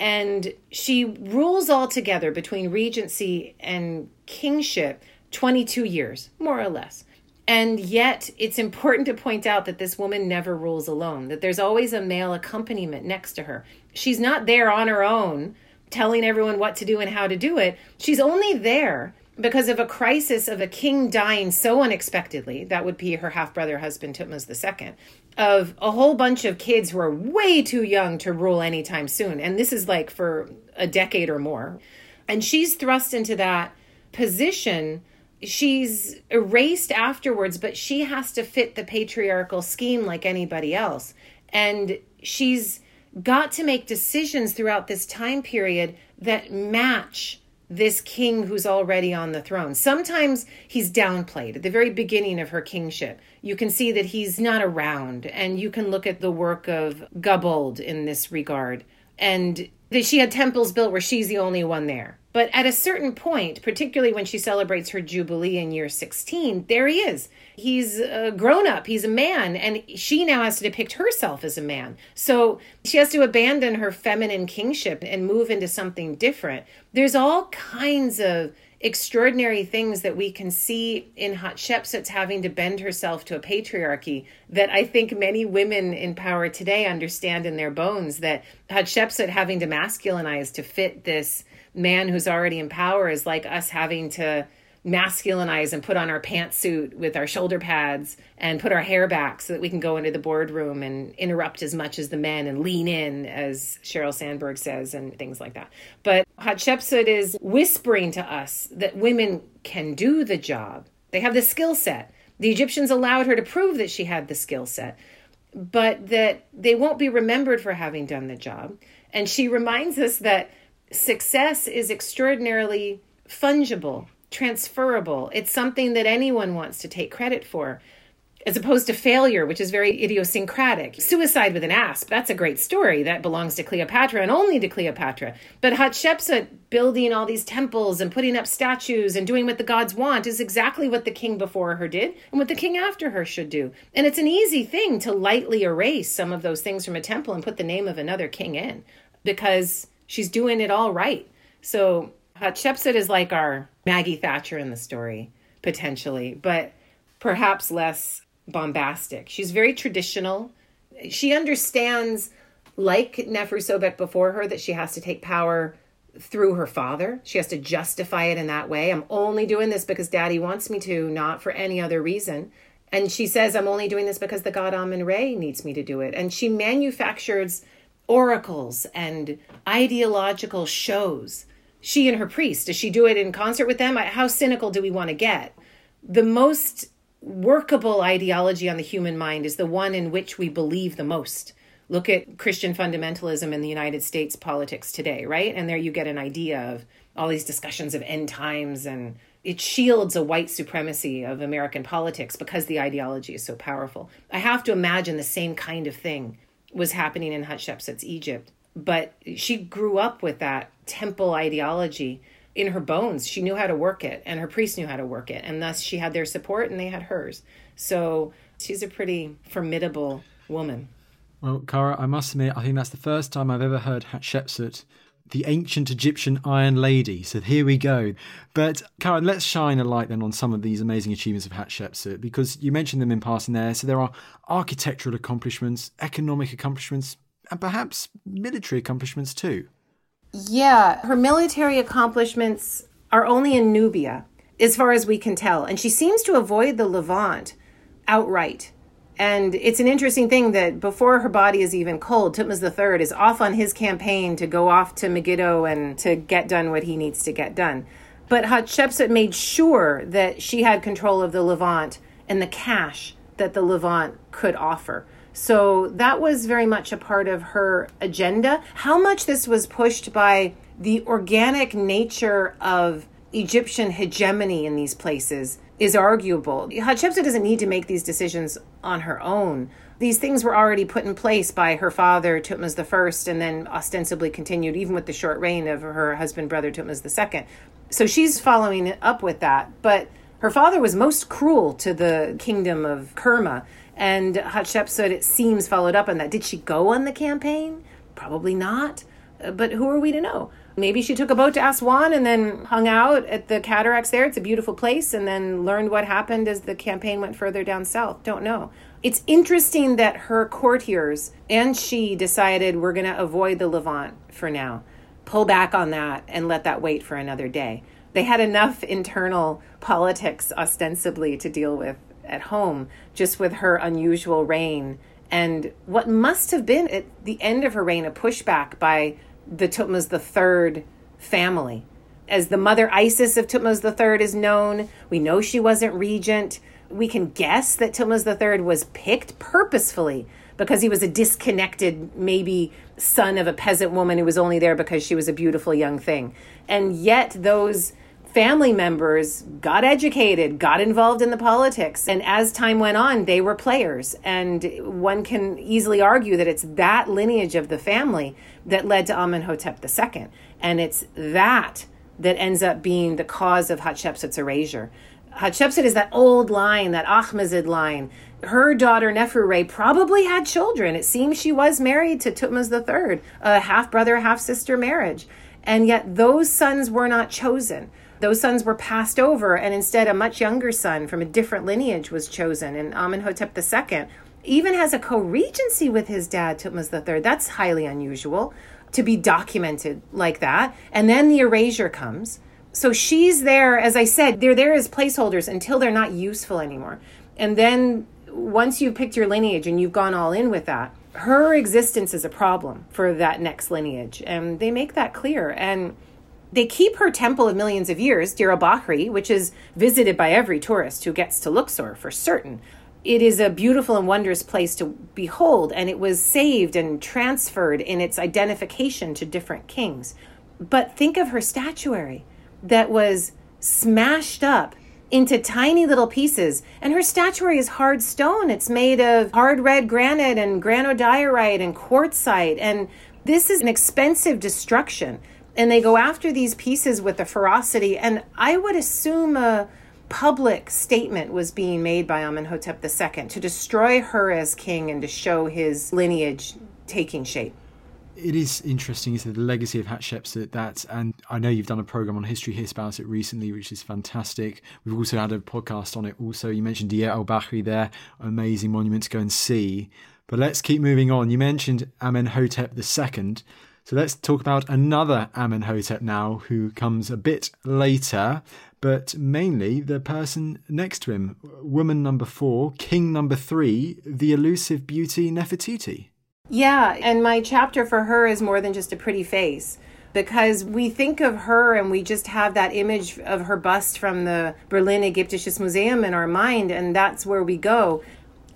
And she rules altogether between regency and kingship 22 years, more or less. And yet, it's important to point out that this woman never rules alone, that there's always a male accompaniment next to her. She's not there on her own telling everyone what to do and how to do it. She's only there because of a crisis of a king dying so unexpectedly. That would be her half brother husband, Thutmose II, of a whole bunch of kids who are way too young to rule anytime soon. And this is like for a decade or more. And she's thrust into that position. She's erased afterwards, but she has to fit the patriarchal scheme like anybody else. And she's got to make decisions throughout this time period that match this king who's already on the throne. Sometimes he's downplayed at the very beginning of her kingship. You can see that he's not around, and you can look at the work of Gabolde in this regard. And that she had temples built where she's the only one there. But at a certain point, particularly when she celebrates her jubilee in year 16, there he is. He's a grown up, he's a man, and she now has to depict herself as a man. So she has to abandon her feminine kingship and move into something different. There's all kinds of extraordinary things that we can see in Hatshepsut's having to bend herself to a patriarchy that I think many women in power today understand in their bones that Hatshepsut having to masculinize to fit this man who's already in power is like us having to masculinize and put on our pantsuit with our shoulder pads and put our hair back so that we can go into the boardroom and interrupt as much as the men and lean in, as Sheryl Sandberg says, and things like that. But Hatshepsut is whispering to us that women can do the job. They have the skill set. The Egyptians allowed her to prove that she had the skill set. but that they won't be remembered for having done the job. And she reminds us that success is extraordinarily fungible, transferable. It's something that anyone wants to take credit for as opposed to failure, which is very idiosyncratic. Suicide with an asp, that's a great story. That belongs to Cleopatra and only to Cleopatra. But Hatshepsut building all these temples and putting up statues and doing what the gods want is exactly what the king before her did and what the king after her should do. And it's an easy thing to lightly erase some of those things from a temple and put the name of another king in because she's doing it all right. So Hatshepsut is like our Maggie Thatcher in the story, potentially, but perhaps less bombastic. She's very traditional. She understands, like Neferusobek before her, that she has to take power through her father. She has to justify it in that way. I'm only doing this because daddy wants me to, not for any other reason. And she says, I'm only doing this because the god Amun Re needs me to do it. And she manufactures oracles and ideological shows. She and her priest, does she do it in concert with them? How cynical do we want to get? The most workable ideology on the human mind is the one in which we believe the most. Look at Christian fundamentalism in the United States politics today, right? And there you get an idea of all these discussions of end times and it shields a white supremacy of American politics because the ideology is so powerful. I have to imagine the same kind of thing was happening in Hatshepsut's Egypt. But she grew up with that temple ideology in her bones. She knew how to work it, and her priest knew how to work it, and thus she had their support and they had hers. So she's a pretty formidable woman. Well, Kara, I must admit, I think that's the first time I've ever heard Hatshepsut, the ancient Egyptian Iron Lady. So here we go. But, Karen, let's shine a light then on some of these amazing achievements of Hatshepsut, because you mentioned them in passing there. So there are architectural accomplishments, economic accomplishments, and perhaps military accomplishments too. Yeah, her military accomplishments are only in Nubia, as far as we can tell. And she seems to avoid the Levant outright. And it's an interesting thing that before her body is even cold, Thutmose III is off on his campaign to go off to Megiddo and to get done what he needs to get done. But Hatshepsut made sure that she had control of the Levant and the cash that the Levant could offer. So that was very much a part of her agenda. How much this was pushed by the organic nature of Egyptian hegemony in these places is arguable. Hatshepsut doesn't need to make these decisions on her own. These things were already put in place by her father, Thutmose I, and then ostensibly continued even with the short reign of her husband, brother Thutmose II. So she's following up with that. But her father was most cruel to the kingdom of Kerma and Hatshepsut, it seems, followed up on that. Did she go on the campaign? Probably not. But who are we to know? Maybe she took a boat to Aswan and then hung out at the cataracts there. It's a beautiful place, and then learned what happened as the campaign went further down south. Don't know. It's interesting that her courtiers and she decided we're going to avoid the Levant for now, pull back on that, and let that wait for another day. They had enough internal politics, ostensibly, to deal with at home just with her unusual reign and what must have been at the end of her reign a pushback by the Thutmose III family. As the mother Isis of Thutmose III is known, we know she wasn't regent. We can guess that Tutmos III was picked purposefully because he was a disconnected, maybe son of a peasant woman who was only there because she was a beautiful young thing. And yet, those family members got educated, got involved in the politics. And as time went on, they were players. And one can easily argue that it's that lineage of the family that led to Amenhotep II. And it's that that ends up being the cause of Hatshepsut's erasure. Hatshepsut is that old line, that Ahmosid line. Her daughter Nefru probably had children. It seems she was married to Thutmose III, a half brother, half sister marriage. And yet those sons were not chosen those sons were passed over, and instead, a much younger son from a different lineage was chosen. And Amenhotep II even has a co regency with his dad, Thutmose III. That's highly unusual to be documented like that. And then the erasure comes. So she's there, as I said, they're there as placeholders until they're not useful anymore. And then once you've picked your lineage and you've gone all in with that, her existence is a problem for that next lineage. And they make that clear. And they keep her temple of millions of years, Deir el Bahri, which is visited by every tourist who gets to Luxor for certain. It is a beautiful and wondrous place to behold, and it was saved and transferred in its identification to different kings. But think of her statuary that was smashed up into tiny little pieces. And her statuary is hard stone. It's made of hard red granite and granodiorite and quartzite. And this is an expensive destruction. And they go after these pieces with a ferocity. And I would assume a public statement was being made by Amenhotep II to destroy her as king and to show his lineage taking shape it is interesting, is the legacy of Hatshepsut that, and I know you've done a program on History Hit about it recently, which is fantastic. We've also had a podcast on it. Also, you mentioned Deir el Bahri there, amazing monument to go and see. But let's keep moving on. You mentioned Amenhotep II. So let's talk about another Amenhotep now, who comes a bit later, but mainly the person next to him, woman number four, king number three, the elusive beauty Nefertiti. Yeah, and my chapter for her is more than just a pretty face because we think of her and we just have that image of her bust from the Berlin Ägyptisches Museum in our mind, and that's where we go.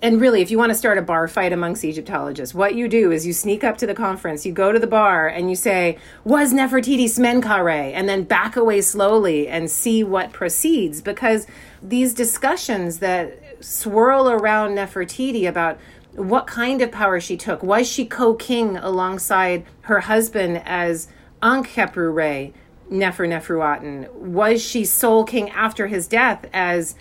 And really, if you want to start a bar fight amongst Egyptologists, what you do is you sneak up to the conference, you go to the bar, and you say, Was Nefertiti Smenkhare? And then back away slowly and see what proceeds. Because these discussions that swirl around Nefertiti about what kind of power she took. Was she co-king alongside her husband as Ankhkheperure, Nefer? Was she sole king after his death as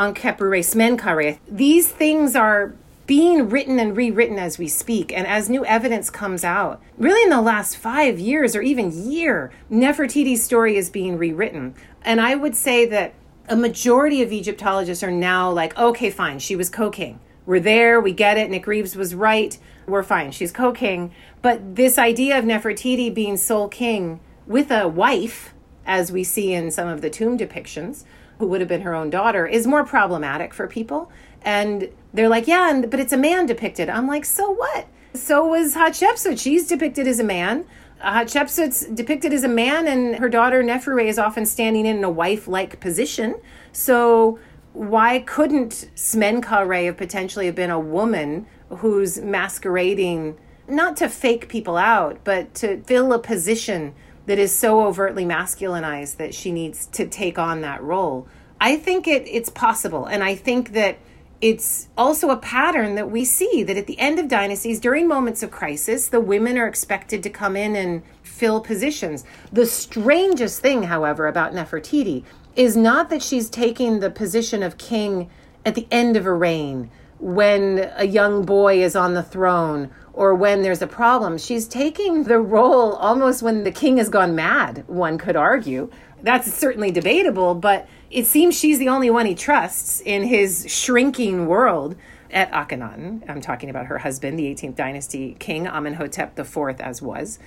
Ankhkheperure Smenkhare? These things are being written and rewritten as we speak. And as new evidence comes out, really in the last five years or even year, Nefertiti's story is being rewritten. And I would say that a majority of Egyptologists are now like, okay, fine, she was co king we're there, we get it. Nick Reeves was right. We're fine. She's co king. But this idea of Nefertiti being sole king with a wife, as we see in some of the tomb depictions, who would have been her own daughter, is more problematic for people. And they're like, yeah, and, but it's a man depicted. I'm like, so what? So was Hatshepsut. She's depicted as a man. Uh, Hatshepsut's depicted as a man, and her daughter Neferre is often standing in a wife like position. So why couldn't Smenkhare have potentially have been a woman who's masquerading not to fake people out, but to fill a position that is so overtly masculinized that she needs to take on that role? I think it, it's possible. And I think that it's also a pattern that we see that at the end of dynasties, during moments of crisis, the women are expected to come in and fill positions. The strangest thing, however, about Nefertiti is not that she's taking the position of king at the end of a reign when a young boy is on the throne or when there's a problem. She's taking the role almost when the king has gone mad, one could argue. That's certainly debatable, but it seems she's the only one he trusts in his shrinking world at Akhenaten. I'm talking about her husband, the 18th dynasty king, Amenhotep IV, as was.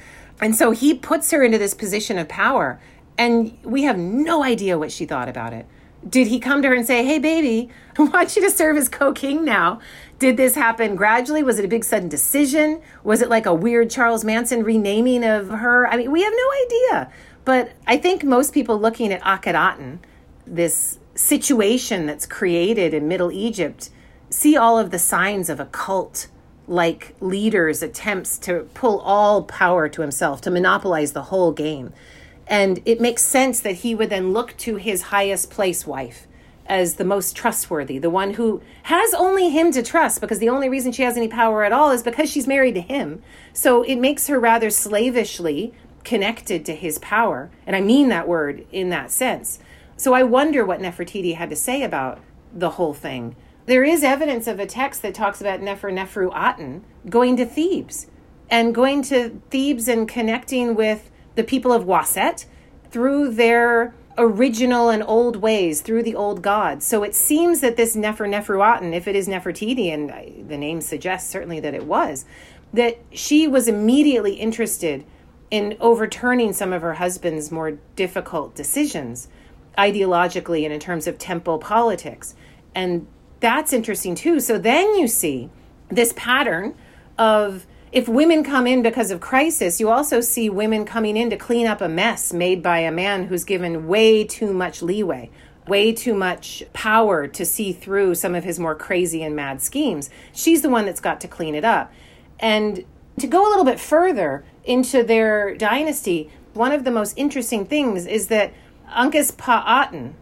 And so he puts her into this position of power and we have no idea what she thought about it. Did he come to her and say, Hey, baby, I want you to serve as co king now? Did this happen gradually? Was it a big sudden decision? Was it like a weird Charles Manson renaming of her? I mean, we have no idea. But I think most people looking at Akhenaten, this situation that's created in Middle Egypt, see all of the signs of a cult like leaders' attempts to pull all power to himself, to monopolize the whole game. And it makes sense that he would then look to his highest place wife as the most trustworthy, the one who has only him to trust because the only reason she has any power at all is because she's married to him. So it makes her rather slavishly connected to his power. And I mean that word in that sense. So I wonder what Nefertiti had to say about the whole thing. There is evidence of a text that talks about Neferneferuaten going to Thebes and going to Thebes and connecting with the people of Waset through their original and old ways, through the old gods. So it seems that this Neferneferuaten, if it is Nefertiti, and the name suggests certainly that it was, that she was immediately interested in overturning some of her husband's more difficult decisions ideologically and in terms of temple politics. And that's interesting too. So then you see this pattern of if women come in because of crisis, you also see women coming in to clean up a mess made by a man who's given way too much leeway. way too much power to see through some of his more crazy and mad schemes. She's the one that's got to clean it up. And to go a little bit further into their dynasty, one of the most interesting things is that Ankhesenpaaten,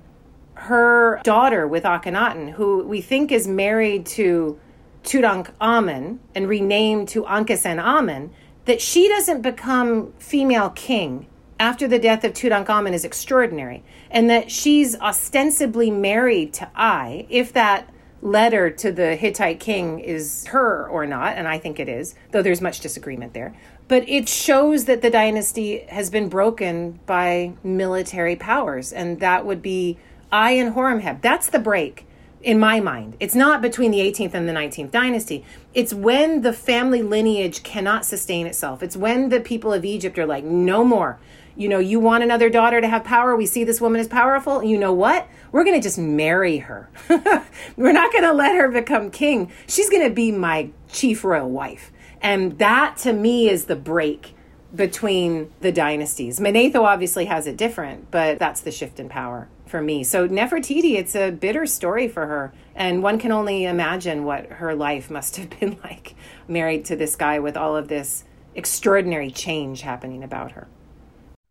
her daughter with Akhenaten, who we think is married to Tutankhamun and renamed to Amen, that she doesn't become female king after the death of Tutankhamun is extraordinary, and that she's ostensibly married to Ay, if that letter to the Hittite king is her or not, and I think it is, though there's much disagreement there. But it shows that the dynasty has been broken by military powers, and that would be Ay and Horemheb. That's the break in my mind. It's not between the 18th and the 19th dynasty. It's when the family lineage cannot sustain itself. It's when the people of Egypt are like, no more. You know, you want another daughter to have power. We see this woman is powerful. You know what? We're going to just marry her. We're not going to let her become king. She's going to be my chief royal wife. And that to me is the break between the dynasties. Manetho obviously has it different, but that's the shift in power for me. So Nefertiti, it's a bitter story for her. And one can only imagine what her life must have been like married to this guy with all of this extraordinary change happening about her.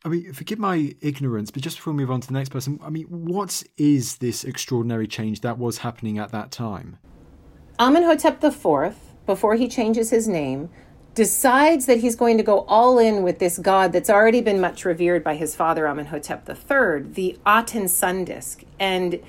I mean, forgive my ignorance, but just before we move on to the next person, I mean, what is this extraordinary change that was happening at that time? Amenhotep IV, before he changes his name, decides that he's going to go all in with this god that's already been much revered by his father Amenhotep III, the Aten sun disk. And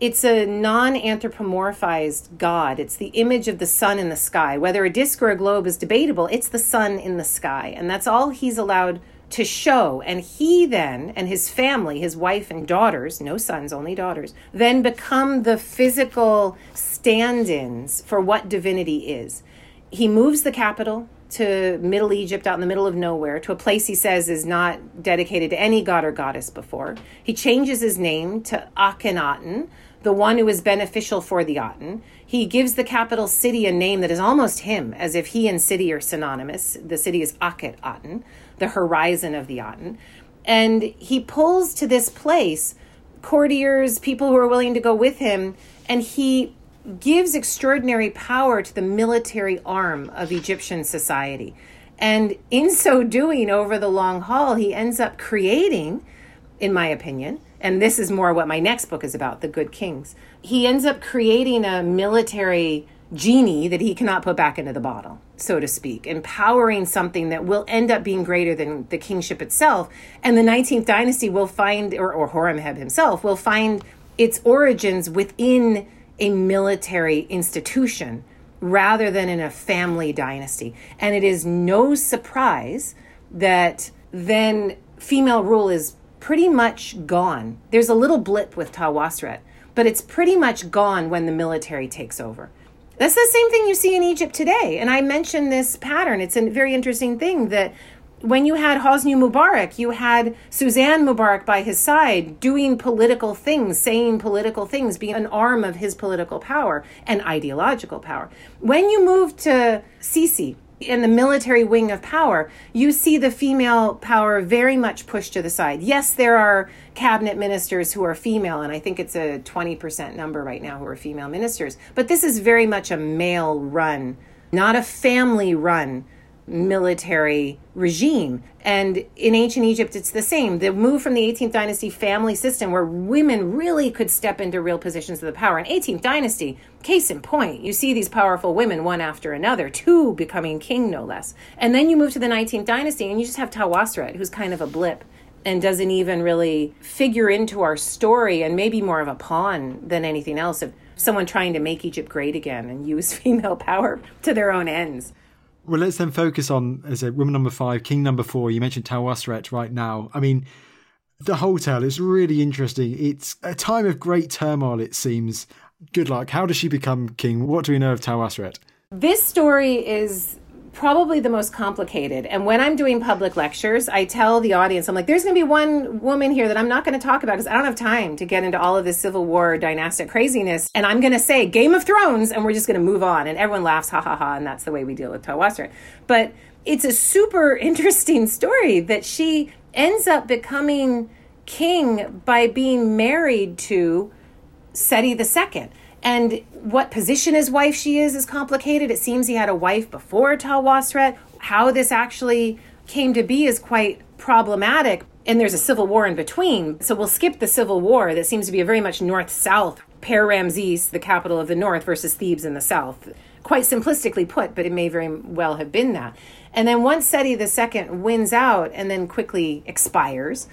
it's a non anthropomorphized god. It's the image of the sun in the sky. Whether a disk or a globe is debatable, it's the sun in the sky. And that's all he's allowed to show. And he then, and his family, his wife and daughters, no sons, only daughters, then become the physical stand ins for what divinity is. He moves the capital to Middle Egypt, out in the middle of nowhere, to a place he says is not dedicated to any god or goddess before. He changes his name to Akhenaten, the one who is beneficial for the Aten. He gives the capital city a name that is almost him, as if he and city are synonymous. The city is Akhet Aten the horizon of the Aten. And he pulls to this place courtiers, people who are willing to go with him, and he gives extraordinary power to the military arm of Egyptian society. And in so doing, over the long haul, he ends up creating, in my opinion, and this is more what my next book is about The Good Kings. He ends up creating a military genie that he cannot put back into the bottle, so to speak, empowering something that will end up being greater than the kingship itself. And the 19th dynasty will find, or, or Horemheb himself, will find its origins within a military institution rather than in a family dynasty. And it is no surprise that then female rule is pretty much gone. There's a little blip with Tawosret, but it's pretty much gone when the military takes over. That's the same thing you see in Egypt today. And I mentioned this pattern. It's a very interesting thing that when you had Hosni Mubarak, you had Suzanne Mubarak by his side doing political things, saying political things, being an arm of his political power and ideological power. When you move to Sisi, in the military wing of power, you see the female power very much pushed to the side. Yes, there are cabinet ministers who are female, and I think it's a 20% number right now who are female ministers, but this is very much a male run, not a family run military regime. And in ancient Egypt, it's the same. The move from the 18th dynasty family system, where women really could step into real positions of the power. In 18th dynasty, case in point, you see these powerful women one after another, two becoming king, no less. And then you move to the 19th dynasty, and you just have Tawosret, who's kind of a blip and doesn't even really figure into our story and maybe more of a pawn than anything else of someone trying to make Egypt great again and use female power to their own ends. Well, let's then focus on as a woman number five, king number four. You mentioned Tawosret right now. I mean, the whole tale is really interesting. It's a time of great turmoil, it seems. Good luck. How does she become king? What do we know of Tawosret? This story is probably the most complicated. And when I'm doing public lectures, I tell the audience, I'm like, there's going to be one woman here that I'm not going to talk about because I don't have time to get into all of this Civil War dynastic craziness. And I'm going to say Game of Thrones, and we're just going to move on. And everyone laughs, ha ha ha. And that's the way we deal with Tawosret. But it's a super interesting story that she ends up becoming king by being married to Seti II. And what position his wife she is is complicated. It seems he had a wife before Tawosret. How this actually came to be is quite problematic. And there's a civil war in between. So we'll skip the civil war that seems to be a very much north south. Per Ramses, the capital of the north, versus Thebes in the south. Quite simplistically put, but it may very well have been that. And then once Seti II wins out and then quickly expires,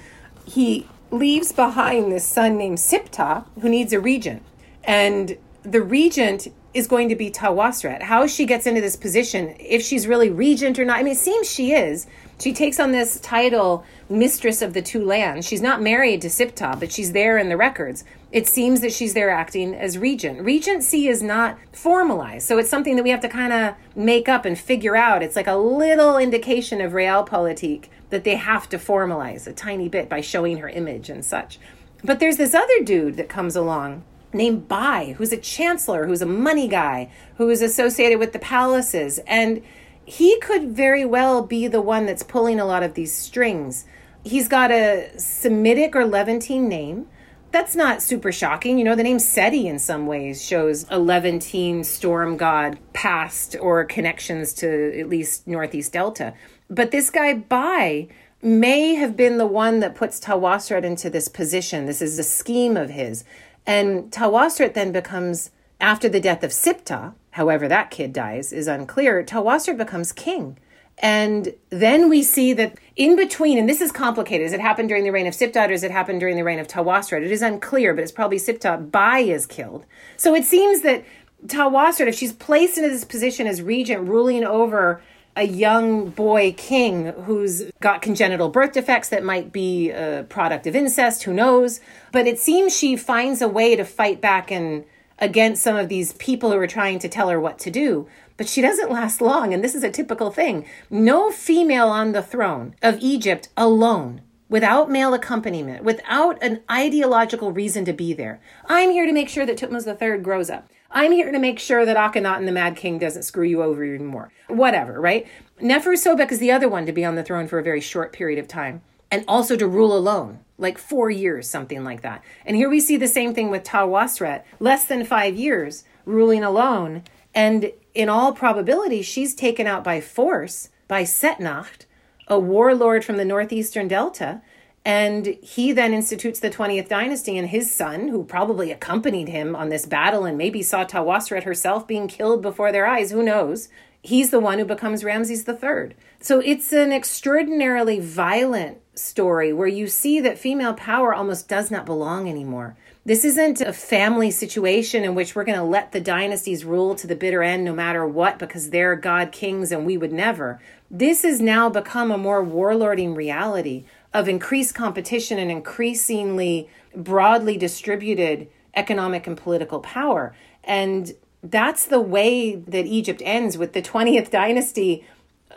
he leaves behind this son named Siptah who needs a regent. And the regent is going to be Tawosret. How she gets into this position, if she's really regent or not, I mean, it seems she is. She takes on this title, Mistress of the Two Lands. She's not married to Siptah, but she's there in the records. It seems that she's there acting as regent. Regency is not formalized, so it's something that we have to kind of make up and figure out. It's like a little indication of realpolitik that they have to formalize a tiny bit by showing her image and such. But there's this other dude that comes along named Bai, who's a chancellor, who's a money guy, who is associated with the palaces. And he could very well be the one that's pulling a lot of these strings. He's got a Semitic or Levantine name. That's not super shocking. You know, the name Seti in some ways shows a Levantine storm god past or connections to at least Northeast Delta. But this guy, Bai, may have been the one that puts Tawosret into this position. This is a scheme of his. And Tawosret then becomes, after the death of Siptah, however that kid dies is unclear, Tawosret becomes king. And then we see that in between, and this is complicated, does it happen during the reign of Siptah or does it happen during the reign of Tawosret? It is unclear, but it's probably Siptah. Bai is killed. So it seems that Tawosret, if she's placed into this position as regent, ruling over a young boy king who's got congenital birth defects that might be a product of incest, who knows? But it seems she finds a way to fight back and against some of these people who are trying to tell her what to do. But she doesn't last long, and this is a typical thing. No female on the throne of Egypt alone without male accompaniment, without an ideological reason to be there. I'm here to make sure that Thutmose III grows up. I'm here to make sure that Akhenaten the Mad King doesn't screw you over even more. Whatever, right? Neferusobek is the other one to be on the throne for a very short period of time and also to rule alone, like four years, something like that. And here we see the same thing with Tawosret, less than five years ruling alone. And in all probability, she's taken out by force by Setnakhte, a warlord from the northeastern delta, and he then institutes the 20th dynasty, and his son, who probably accompanied him on this battle and maybe saw Tawosret herself being killed before their eyes, who knows? He's the one who becomes Ramses III. So it's an extraordinarily violent story where you see that female power almost does not belong anymore. This isn't a family situation in which we're going to let the dynasties rule to the bitter end no matter what because they're god kings and we would never. This has now become a more warlording reality of increased competition and increasingly broadly distributed economic and political power. And that's the way that Egypt ends with the 20th dynasty,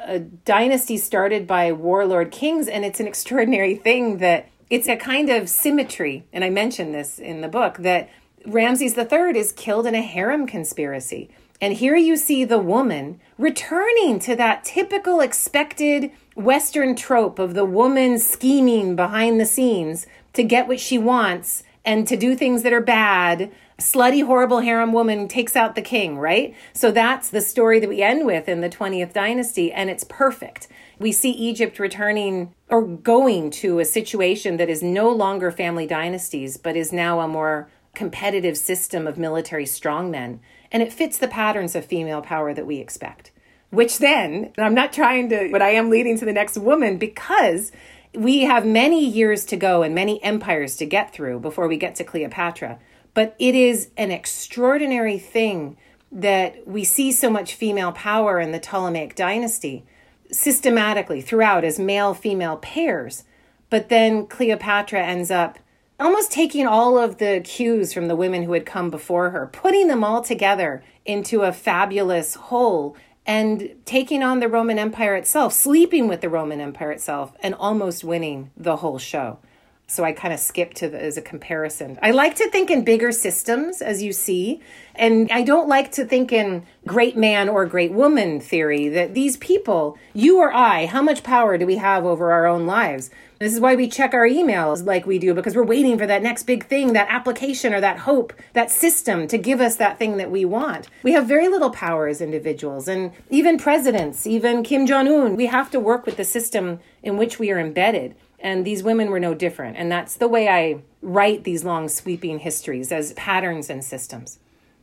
a dynasty started by warlord kings. And it's an extraordinary thing that it's a kind of symmetry. And I mentioned this in the book that Ramses III is killed in a harem conspiracy. And here you see the woman returning to that typical expected Western trope of the woman scheming behind the scenes to get what she wants and to do things that are bad. Slutty, horrible harem woman takes out the king, right? So that's the story that we end with in the 20th dynasty, and it's perfect. We see Egypt returning or going to a situation that is no longer family dynasties, but is now a more competitive system of military strongmen and it fits the patterns of female power that we expect. Which then, I'm not trying to, but I am leading to the next woman because we have many years to go and many empires to get through before we get to Cleopatra. But it is an extraordinary thing that we see so much female power in the Ptolemaic dynasty systematically throughout as male female pairs. But then Cleopatra ends up almost taking all of the cues from the women who had come before her, putting them all together into a fabulous whole, and taking on the Roman Empire itself, sleeping with the Roman Empire itself, and almost winning the whole show. So I kind of skip to the, as a comparison. I like to think in bigger systems, as you see, and I don't like to think in great man or great woman theory that these people, you or I, how much power do we have over our own lives? This is why we check our emails like we do because we're waiting for that next big thing, that application or that hope, that system to give us that thing that we want. We have very little power as individuals, and even presidents, even Kim Jong un, we have to work with the system in which we are embedded. And these women were no different. And that's the way I write these long, sweeping histories as patterns and systems.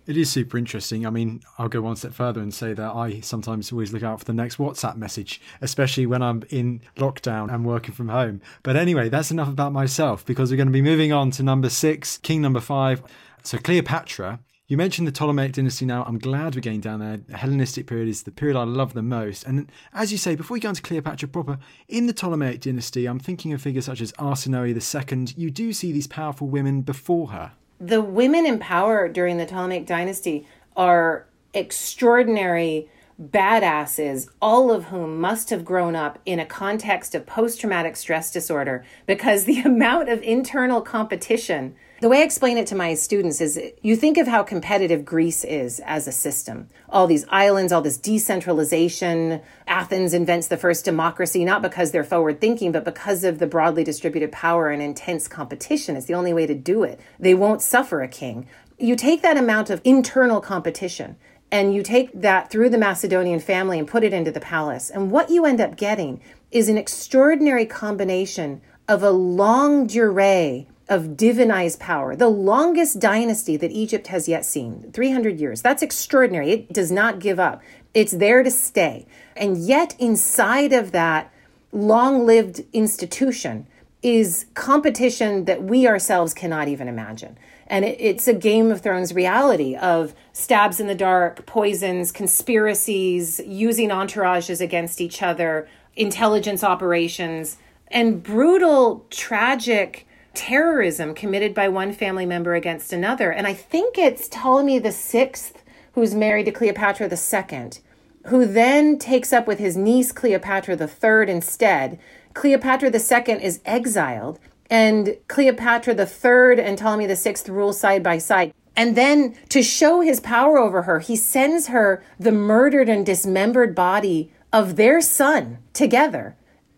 It is super interesting. I mean, I'll go one step further and say that I sometimes always look out for the next WhatsApp message, especially when I'm in lockdown and working from home. But anyway, that's enough about myself because we're going to be moving on to number six, king number five. So Cleopatra you mentioned the Ptolemaic dynasty now. I'm glad we're getting down there. The Hellenistic period is the period I love the most. And as you say, before we go into Cleopatra proper, in the Ptolemaic dynasty, I'm thinking of figures such as Arsinoe II. You do see these powerful women before her. The women in power during the Ptolemaic dynasty are extraordinary badasses, all of whom must have grown up in a context of post traumatic stress disorder because the amount of internal competition the way I explain it to my students is you think of how competitive Greece is as a system. All these islands, all this decentralization. Athens invents the first democracy, not because they're forward thinking, but because of the broadly distributed power and intense competition. It's the only way to do it. They won't suffer a king. You take that amount of internal competition and you take that through the Macedonian family and put it into the palace. And what you end up getting is an extraordinary combination of a longue durée of divinized power, the longest dynasty that Egypt has yet seen 300 years. That's extraordinary. It does not give up, it's there to stay. And yet, inside of that long lived institution is competition that we ourselves cannot even imagine. And it, it's a Game of Thrones reality of stabs in the dark, poisons, conspiracies, using entourages against each other, intelligence operations, and brutal, tragic terrorism committed by one family member against another. And I think it's Ptolemy the Sixth who's married to Cleopatra Second, who then takes up with his niece Cleopatra Third instead. Cleopatra Second is exiled, and Cleopatra Third and Ptolemy the Sixth rule side by side. And then to show his power over her, he sends her the murdered and dismembered body of their son together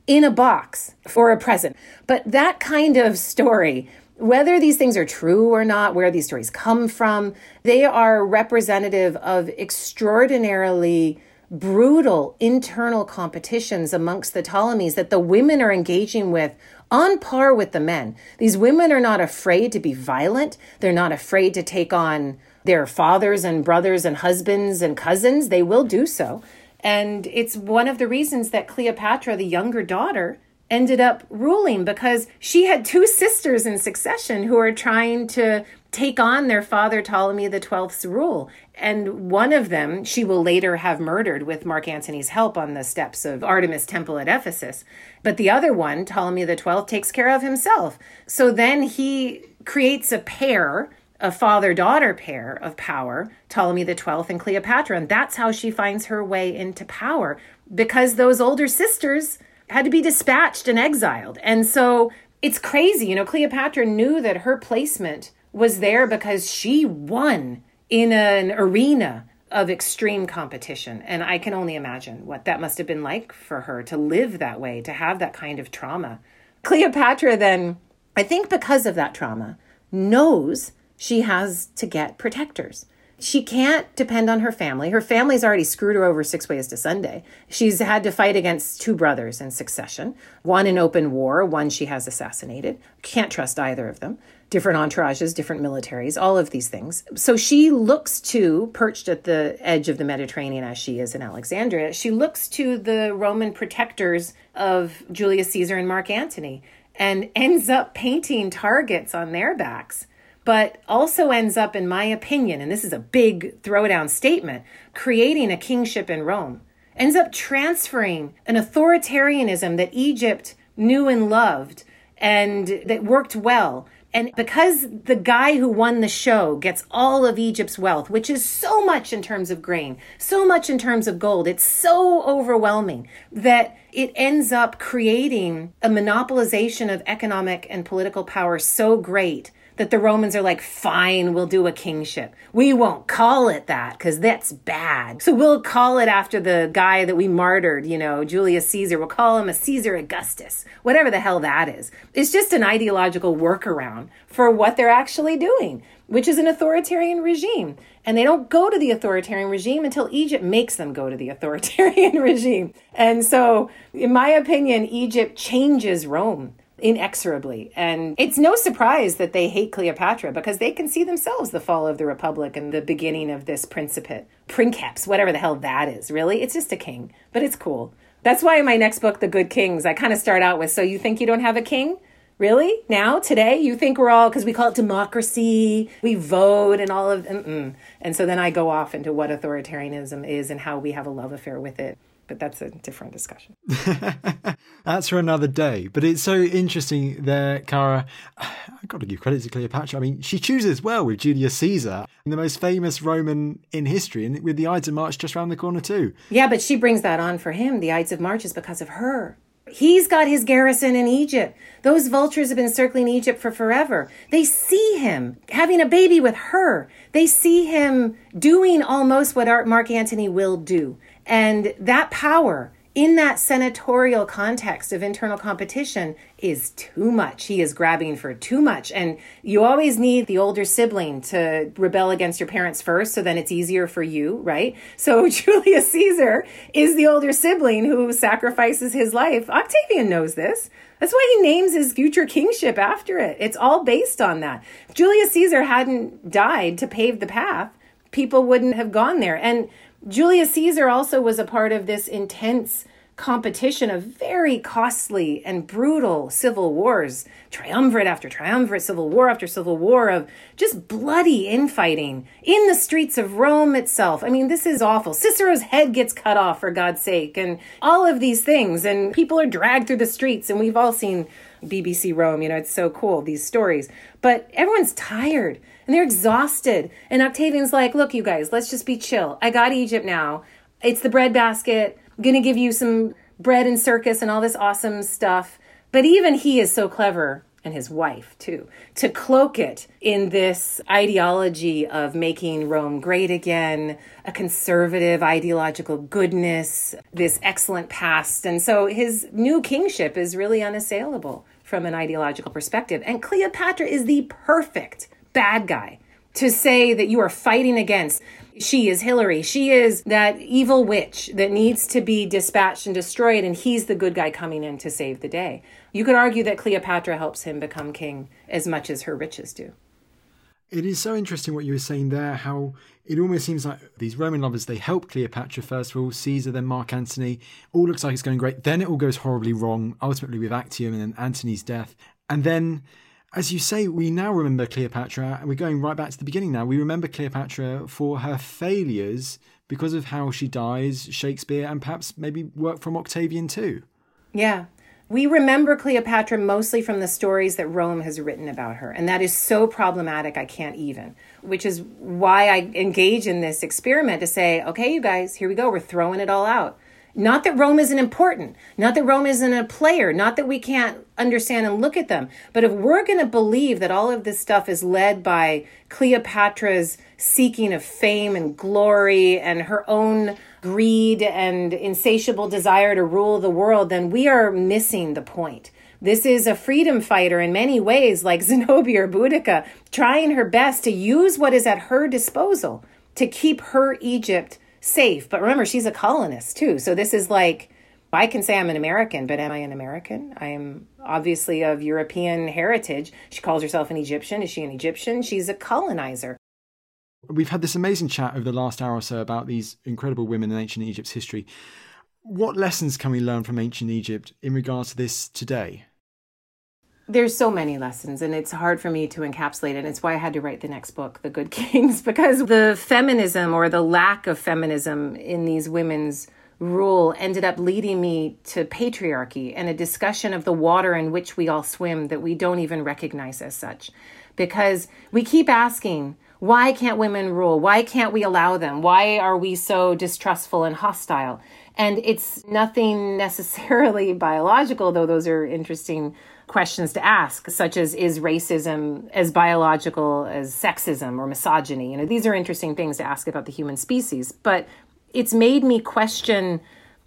in a box for a present. But that kind of story, whether these things are true or not, where these stories come from, they are representative of extraordinarily brutal internal competitions amongst the Ptolemies that the women are engaging with on par with the men. These women are not afraid to be violent. They're not afraid to take on their fathers and brothers and husbands and cousins. They will do so. And it's one of the reasons that Cleopatra, the younger daughter, ended up ruling because she had two sisters in succession who are trying to take on their father Ptolemy the XII's rule. And one of them she will later have murdered with Mark Antony's help on the steps of Artemis Temple at Ephesus. But the other one, Ptolemy XII, takes care of himself. So then he creates a pair a father daughter pair of power, Ptolemy XII and Cleopatra. And that's how she finds her way into power because those older sisters had to be dispatched and exiled. And so it's crazy. You know, Cleopatra knew that her placement was there because she won in an arena of extreme competition. And I can only imagine what that must have been like for her to live that way, to have that kind of trauma. Cleopatra, then, I think because of that trauma, knows she has to get protectors. She can't depend on her family. Her family's already screwed her over six ways to Sunday. She's had to fight against two brothers in succession, one in open war, one she has assassinated. Can't trust either of them. Different entourages, different militaries, all of these things. So she looks to, perched at the edge of the Mediterranean as she is in Alexandria, she looks to the Roman protectors of Julius Caesar and Mark Antony and ends up painting targets on their backs but also ends up, in my opinion, and this is a big throwdown statement, creating a kingship in Rome. Ends up transferring an authoritarianism that Egypt knew and loved and that worked well And because the guy who won the show gets all of Egypt's wealth, which is so much in terms of grain, so much in terms of gold, it's so overwhelming that it ends up creating a monopolization of economic and political power so great that the Romans are like, fine, we'll do a kingship. We won't call it that because that's bad. So we'll call it after the guy that we martyred, you know, Julius Caesar. We'll call him a Caesar Augustus, whatever the hell that is. It's just an ideological workaround for what they're actually doing, which is an authoritarian regime. And they don't go to the authoritarian regime until Egypt makes them go to the authoritarian regime. And so, in my opinion, Egypt changes Rome inexorably. And it's no surprise that they hate Cleopatra because they can see themselves the fall of the Republic and the beginning of this principate. Princeps, whatever the hell that is, really. It's just a king, but it's cool. That's why in my next book, The Good Kings, I kind of start out with So you think you don't have a king? Really? Now, today, you think we're all, because we call it democracy, we vote and all of, mm-mm. and so then I go off into what authoritarianism is and how we have a love affair with it but that's a different discussion. that's for another day. But it's so interesting there, Kara. I've got to give credit to Cleopatra. I mean, she chooses well with Julius Caesar, the most famous Roman in history, and with the Ides of March just around the corner, too. Yeah, but she brings that on for him. The Ides of March is because of her. He's got his garrison in Egypt. Those vultures have been circling Egypt for forever. They see him having a baby with her. They see him doing almost what Mark Antony will do. And that power in that senatorial context of internal competition is too much. He is grabbing for too much. And you always need the older sibling to rebel against your parents first, so then it's easier for you, right? So Julius Caesar is the older sibling who sacrifices his life. Octavian knows this. That's why he names his future kingship after it. It's all based on that. If Julius Caesar hadn't died to pave the path, people wouldn't have gone there. And Julius Caesar also was a part of this intense competition of very costly and brutal civil wars, triumvirate after triumvirate, civil war after civil war of just bloody infighting in the streets of Rome itself. I mean, this is awful. Cicero's head gets cut off, for God's sake, and all of these things. And people are dragged through the streets, and we've all seen BBC Rome. You know, it's so cool, these stories. But everyone's tired and they're exhausted. And Octavian's like, look, you guys, let's just be chill. I got Egypt now. It's the bread basket. I'm going to give you some bread and circus and all this awesome stuff. But even he is so clever, and his wife too, to cloak it in this ideology of making Rome great again, a conservative ideological goodness, this excellent past. And so his new kingship is really unassailable from an ideological perspective. And Cleopatra is the perfect bad guy to say that you are fighting against. She is Hillary. She is that evil witch that needs to be dispatched and destroyed, and he's the good guy coming in to save the day. You could argue that Cleopatra helps him become king as much as her riches do. It is so interesting what you were saying there, how it almost seems like these Roman lovers, they help Cleopatra first of all, Caesar, then Mark Antony. All looks like it's going great. Then it all goes horribly wrong, ultimately with Actium and then Antony's death. And then as you say, we now remember Cleopatra, and we're going right back to the beginning now. We remember Cleopatra for her failures because of how she dies, Shakespeare, and perhaps maybe work from Octavian too. Yeah. We remember Cleopatra mostly from the stories that Rome has written about her, and that is so problematic I can't even. Which is why I engage in this experiment to say, okay, you guys, here we go, we're throwing it all out. Not that Rome isn't important, not that Rome isn't a player, not that we can't understand and look at them, but if we're going to believe that all of this stuff is led by Cleopatra's seeking of fame and glory and her own greed and insatiable desire to rule the world, then we are missing the point. This is a freedom fighter in many ways, like Zenobia or Boudica, trying her best to use what is at her disposal to keep her Egypt safe. But remember, she's a colonist too. So this is like, I can say I'm an American, but am I an American? I am obviously of European heritage. She calls herself an Egyptian. Is she an Egyptian? She's a colonizer. We've had this amazing chat over the last hour or so about these incredible women in ancient Egypt's history. What lessons can we learn from ancient Egypt in regards to this today? There's so many lessons and it's hard for me to encapsulate it. It's why I had to write the next book, The Good Kings, because the feminism or the lack of feminism in these women's rule ended up leading me to patriarchy and a discussion of the water in which we all swim that we don't even recognize as such. Because we keep asking, why can't women rule? Why can't we allow them? Why are we so distrustful and hostile? And it's nothing necessarily biological, though those are interesting questions to ask, such as is racism as biological as sexism or misogyny? You know, these are interesting things to ask about the human species. But it's made me question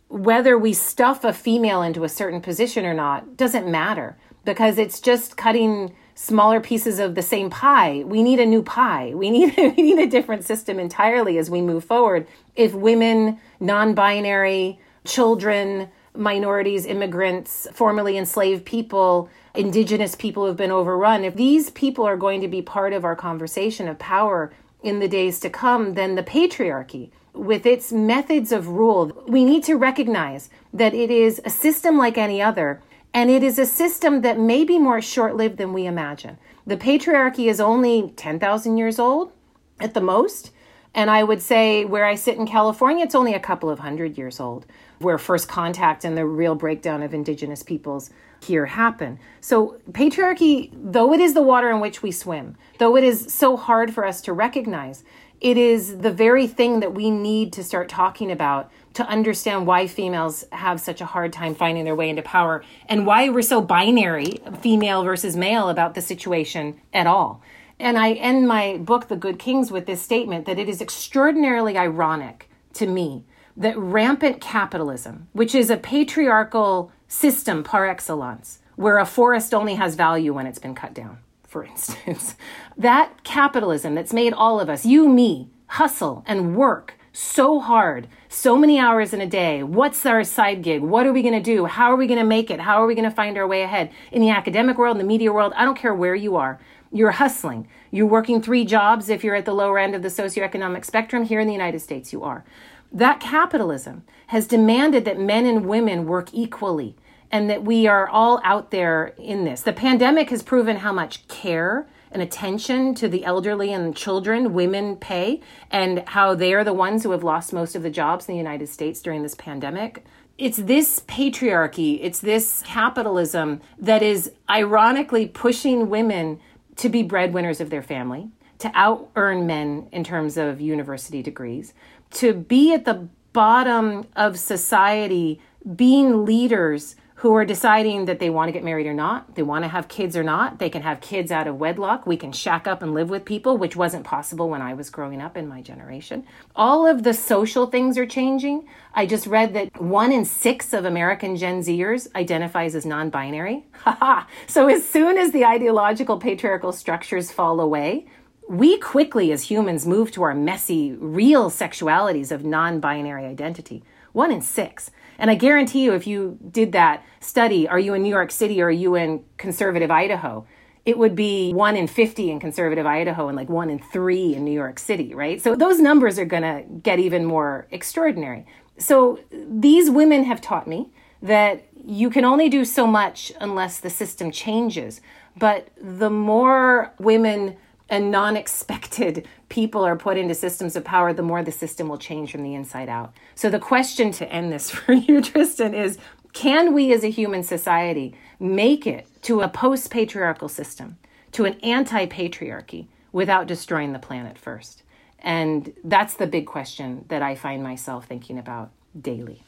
whether we stuff a female into a certain position or not doesn't matter because it's just cutting smaller pieces of the same pie. We need a new pie. We need we need a different system entirely as we move forward. If women, non-binary, children, minorities, immigrants, formerly enslaved people, indigenous people who've been overrun, if these people are going to be part of our conversation of power in the days to come, then the patriarchy with its methods of rule, we need to recognize that it is a system like any other, and it is a system that may be more short lived than we imagine. The patriarchy is only 10,000 years old at the most. And I would say where I sit in California, it's only a couple of hundred years old, where first contact and the real breakdown of indigenous peoples here happen. So, patriarchy, though it is the water in which we swim, though it is so hard for us to recognize, it is the very thing that we need to start talking about to understand why females have such a hard time finding their way into power and why we're so binary, female versus male, about the situation at all. And I end my book, The Good Kings, with this statement that it is extraordinarily ironic to me that rampant capitalism, which is a patriarchal system par excellence, where a forest only has value when it's been cut down for instance, that capitalism that's made all of us, you, me, hustle and work so hard, so many hours in a day. What's our side gig? What are we going to do? How are we going to make it? How are we going to find our way ahead? In the academic world, in the media world, I don't care where you are. You're hustling. You're working three jobs if you're at the lower end of the socioeconomic spectrum. Here in the United States, you are. That capitalism has demanded that men and women work equally and that we are all out there in this. The pandemic has proven how much care and attention to the elderly and children women pay, and how they are the ones who have lost most of the jobs in the United States during this pandemic. It's this patriarchy, it's this capitalism that is ironically pushing women to be breadwinners of their family, to out earn men in terms of university degrees, to be at the bottom of society being leaders who are deciding that they want to get married or not, they want to have kids or not. They can have kids out of wedlock. We can shack up and live with people, which wasn't possible when I was growing up in my generation. All of the social things are changing. I just read that one in six of American Gen Zers identifies as non binary. so as soon as the ideological patriarchal structures fall away, we quickly as humans move to our messy, real sexualities of non binary identity. One in six. And I guarantee you, if you did that study, are you in New York City or are you in conservative Idaho? It would be one in 50 in conservative Idaho and like one in three in New York City, right? So those numbers are going to get even more extraordinary. So these women have taught me that you can only do so much unless the system changes. But the more women and non expected people are put into systems of power, the more the system will change from the inside out. So, the question to end this for you, Tristan, is can we as a human society make it to a post patriarchal system, to an anti patriarchy, without destroying the planet first? And that's the big question that I find myself thinking about daily.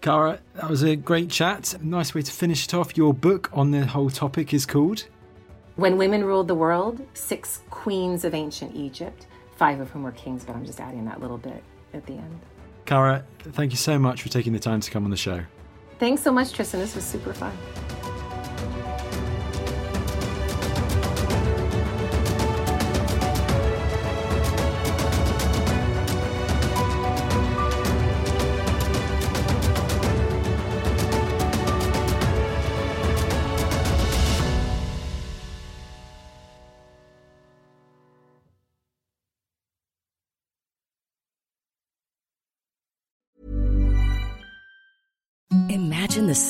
Kara, that was a great chat. Nice way to finish it off. Your book on the whole topic is called when Women Ruled the World, Six Queens of Ancient Egypt, five of whom were kings, but I'm just adding that little bit at the end. Kara, thank you so much for taking the time to come on the show. Thanks so much, Tristan. This was super fun. The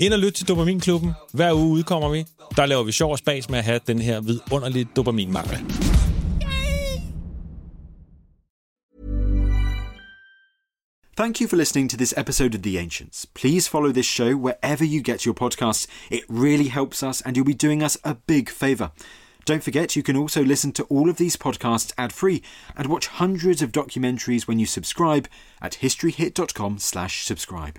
Ind og lyt til Dopaminklubben. Hver uge udkommer vi. Der laver vi sjov og spas med at have den her vidunderlige dopaminmangel. Thank you for listening to this episode of The Ancients. Please follow this show wherever you get your podcasts. It really helps us, and you'll be doing us a big favour. Don't forget, you can also listen to all of these podcasts ad free and watch hundreds of documentaries when you subscribe at historyhit.com/slash subscribe.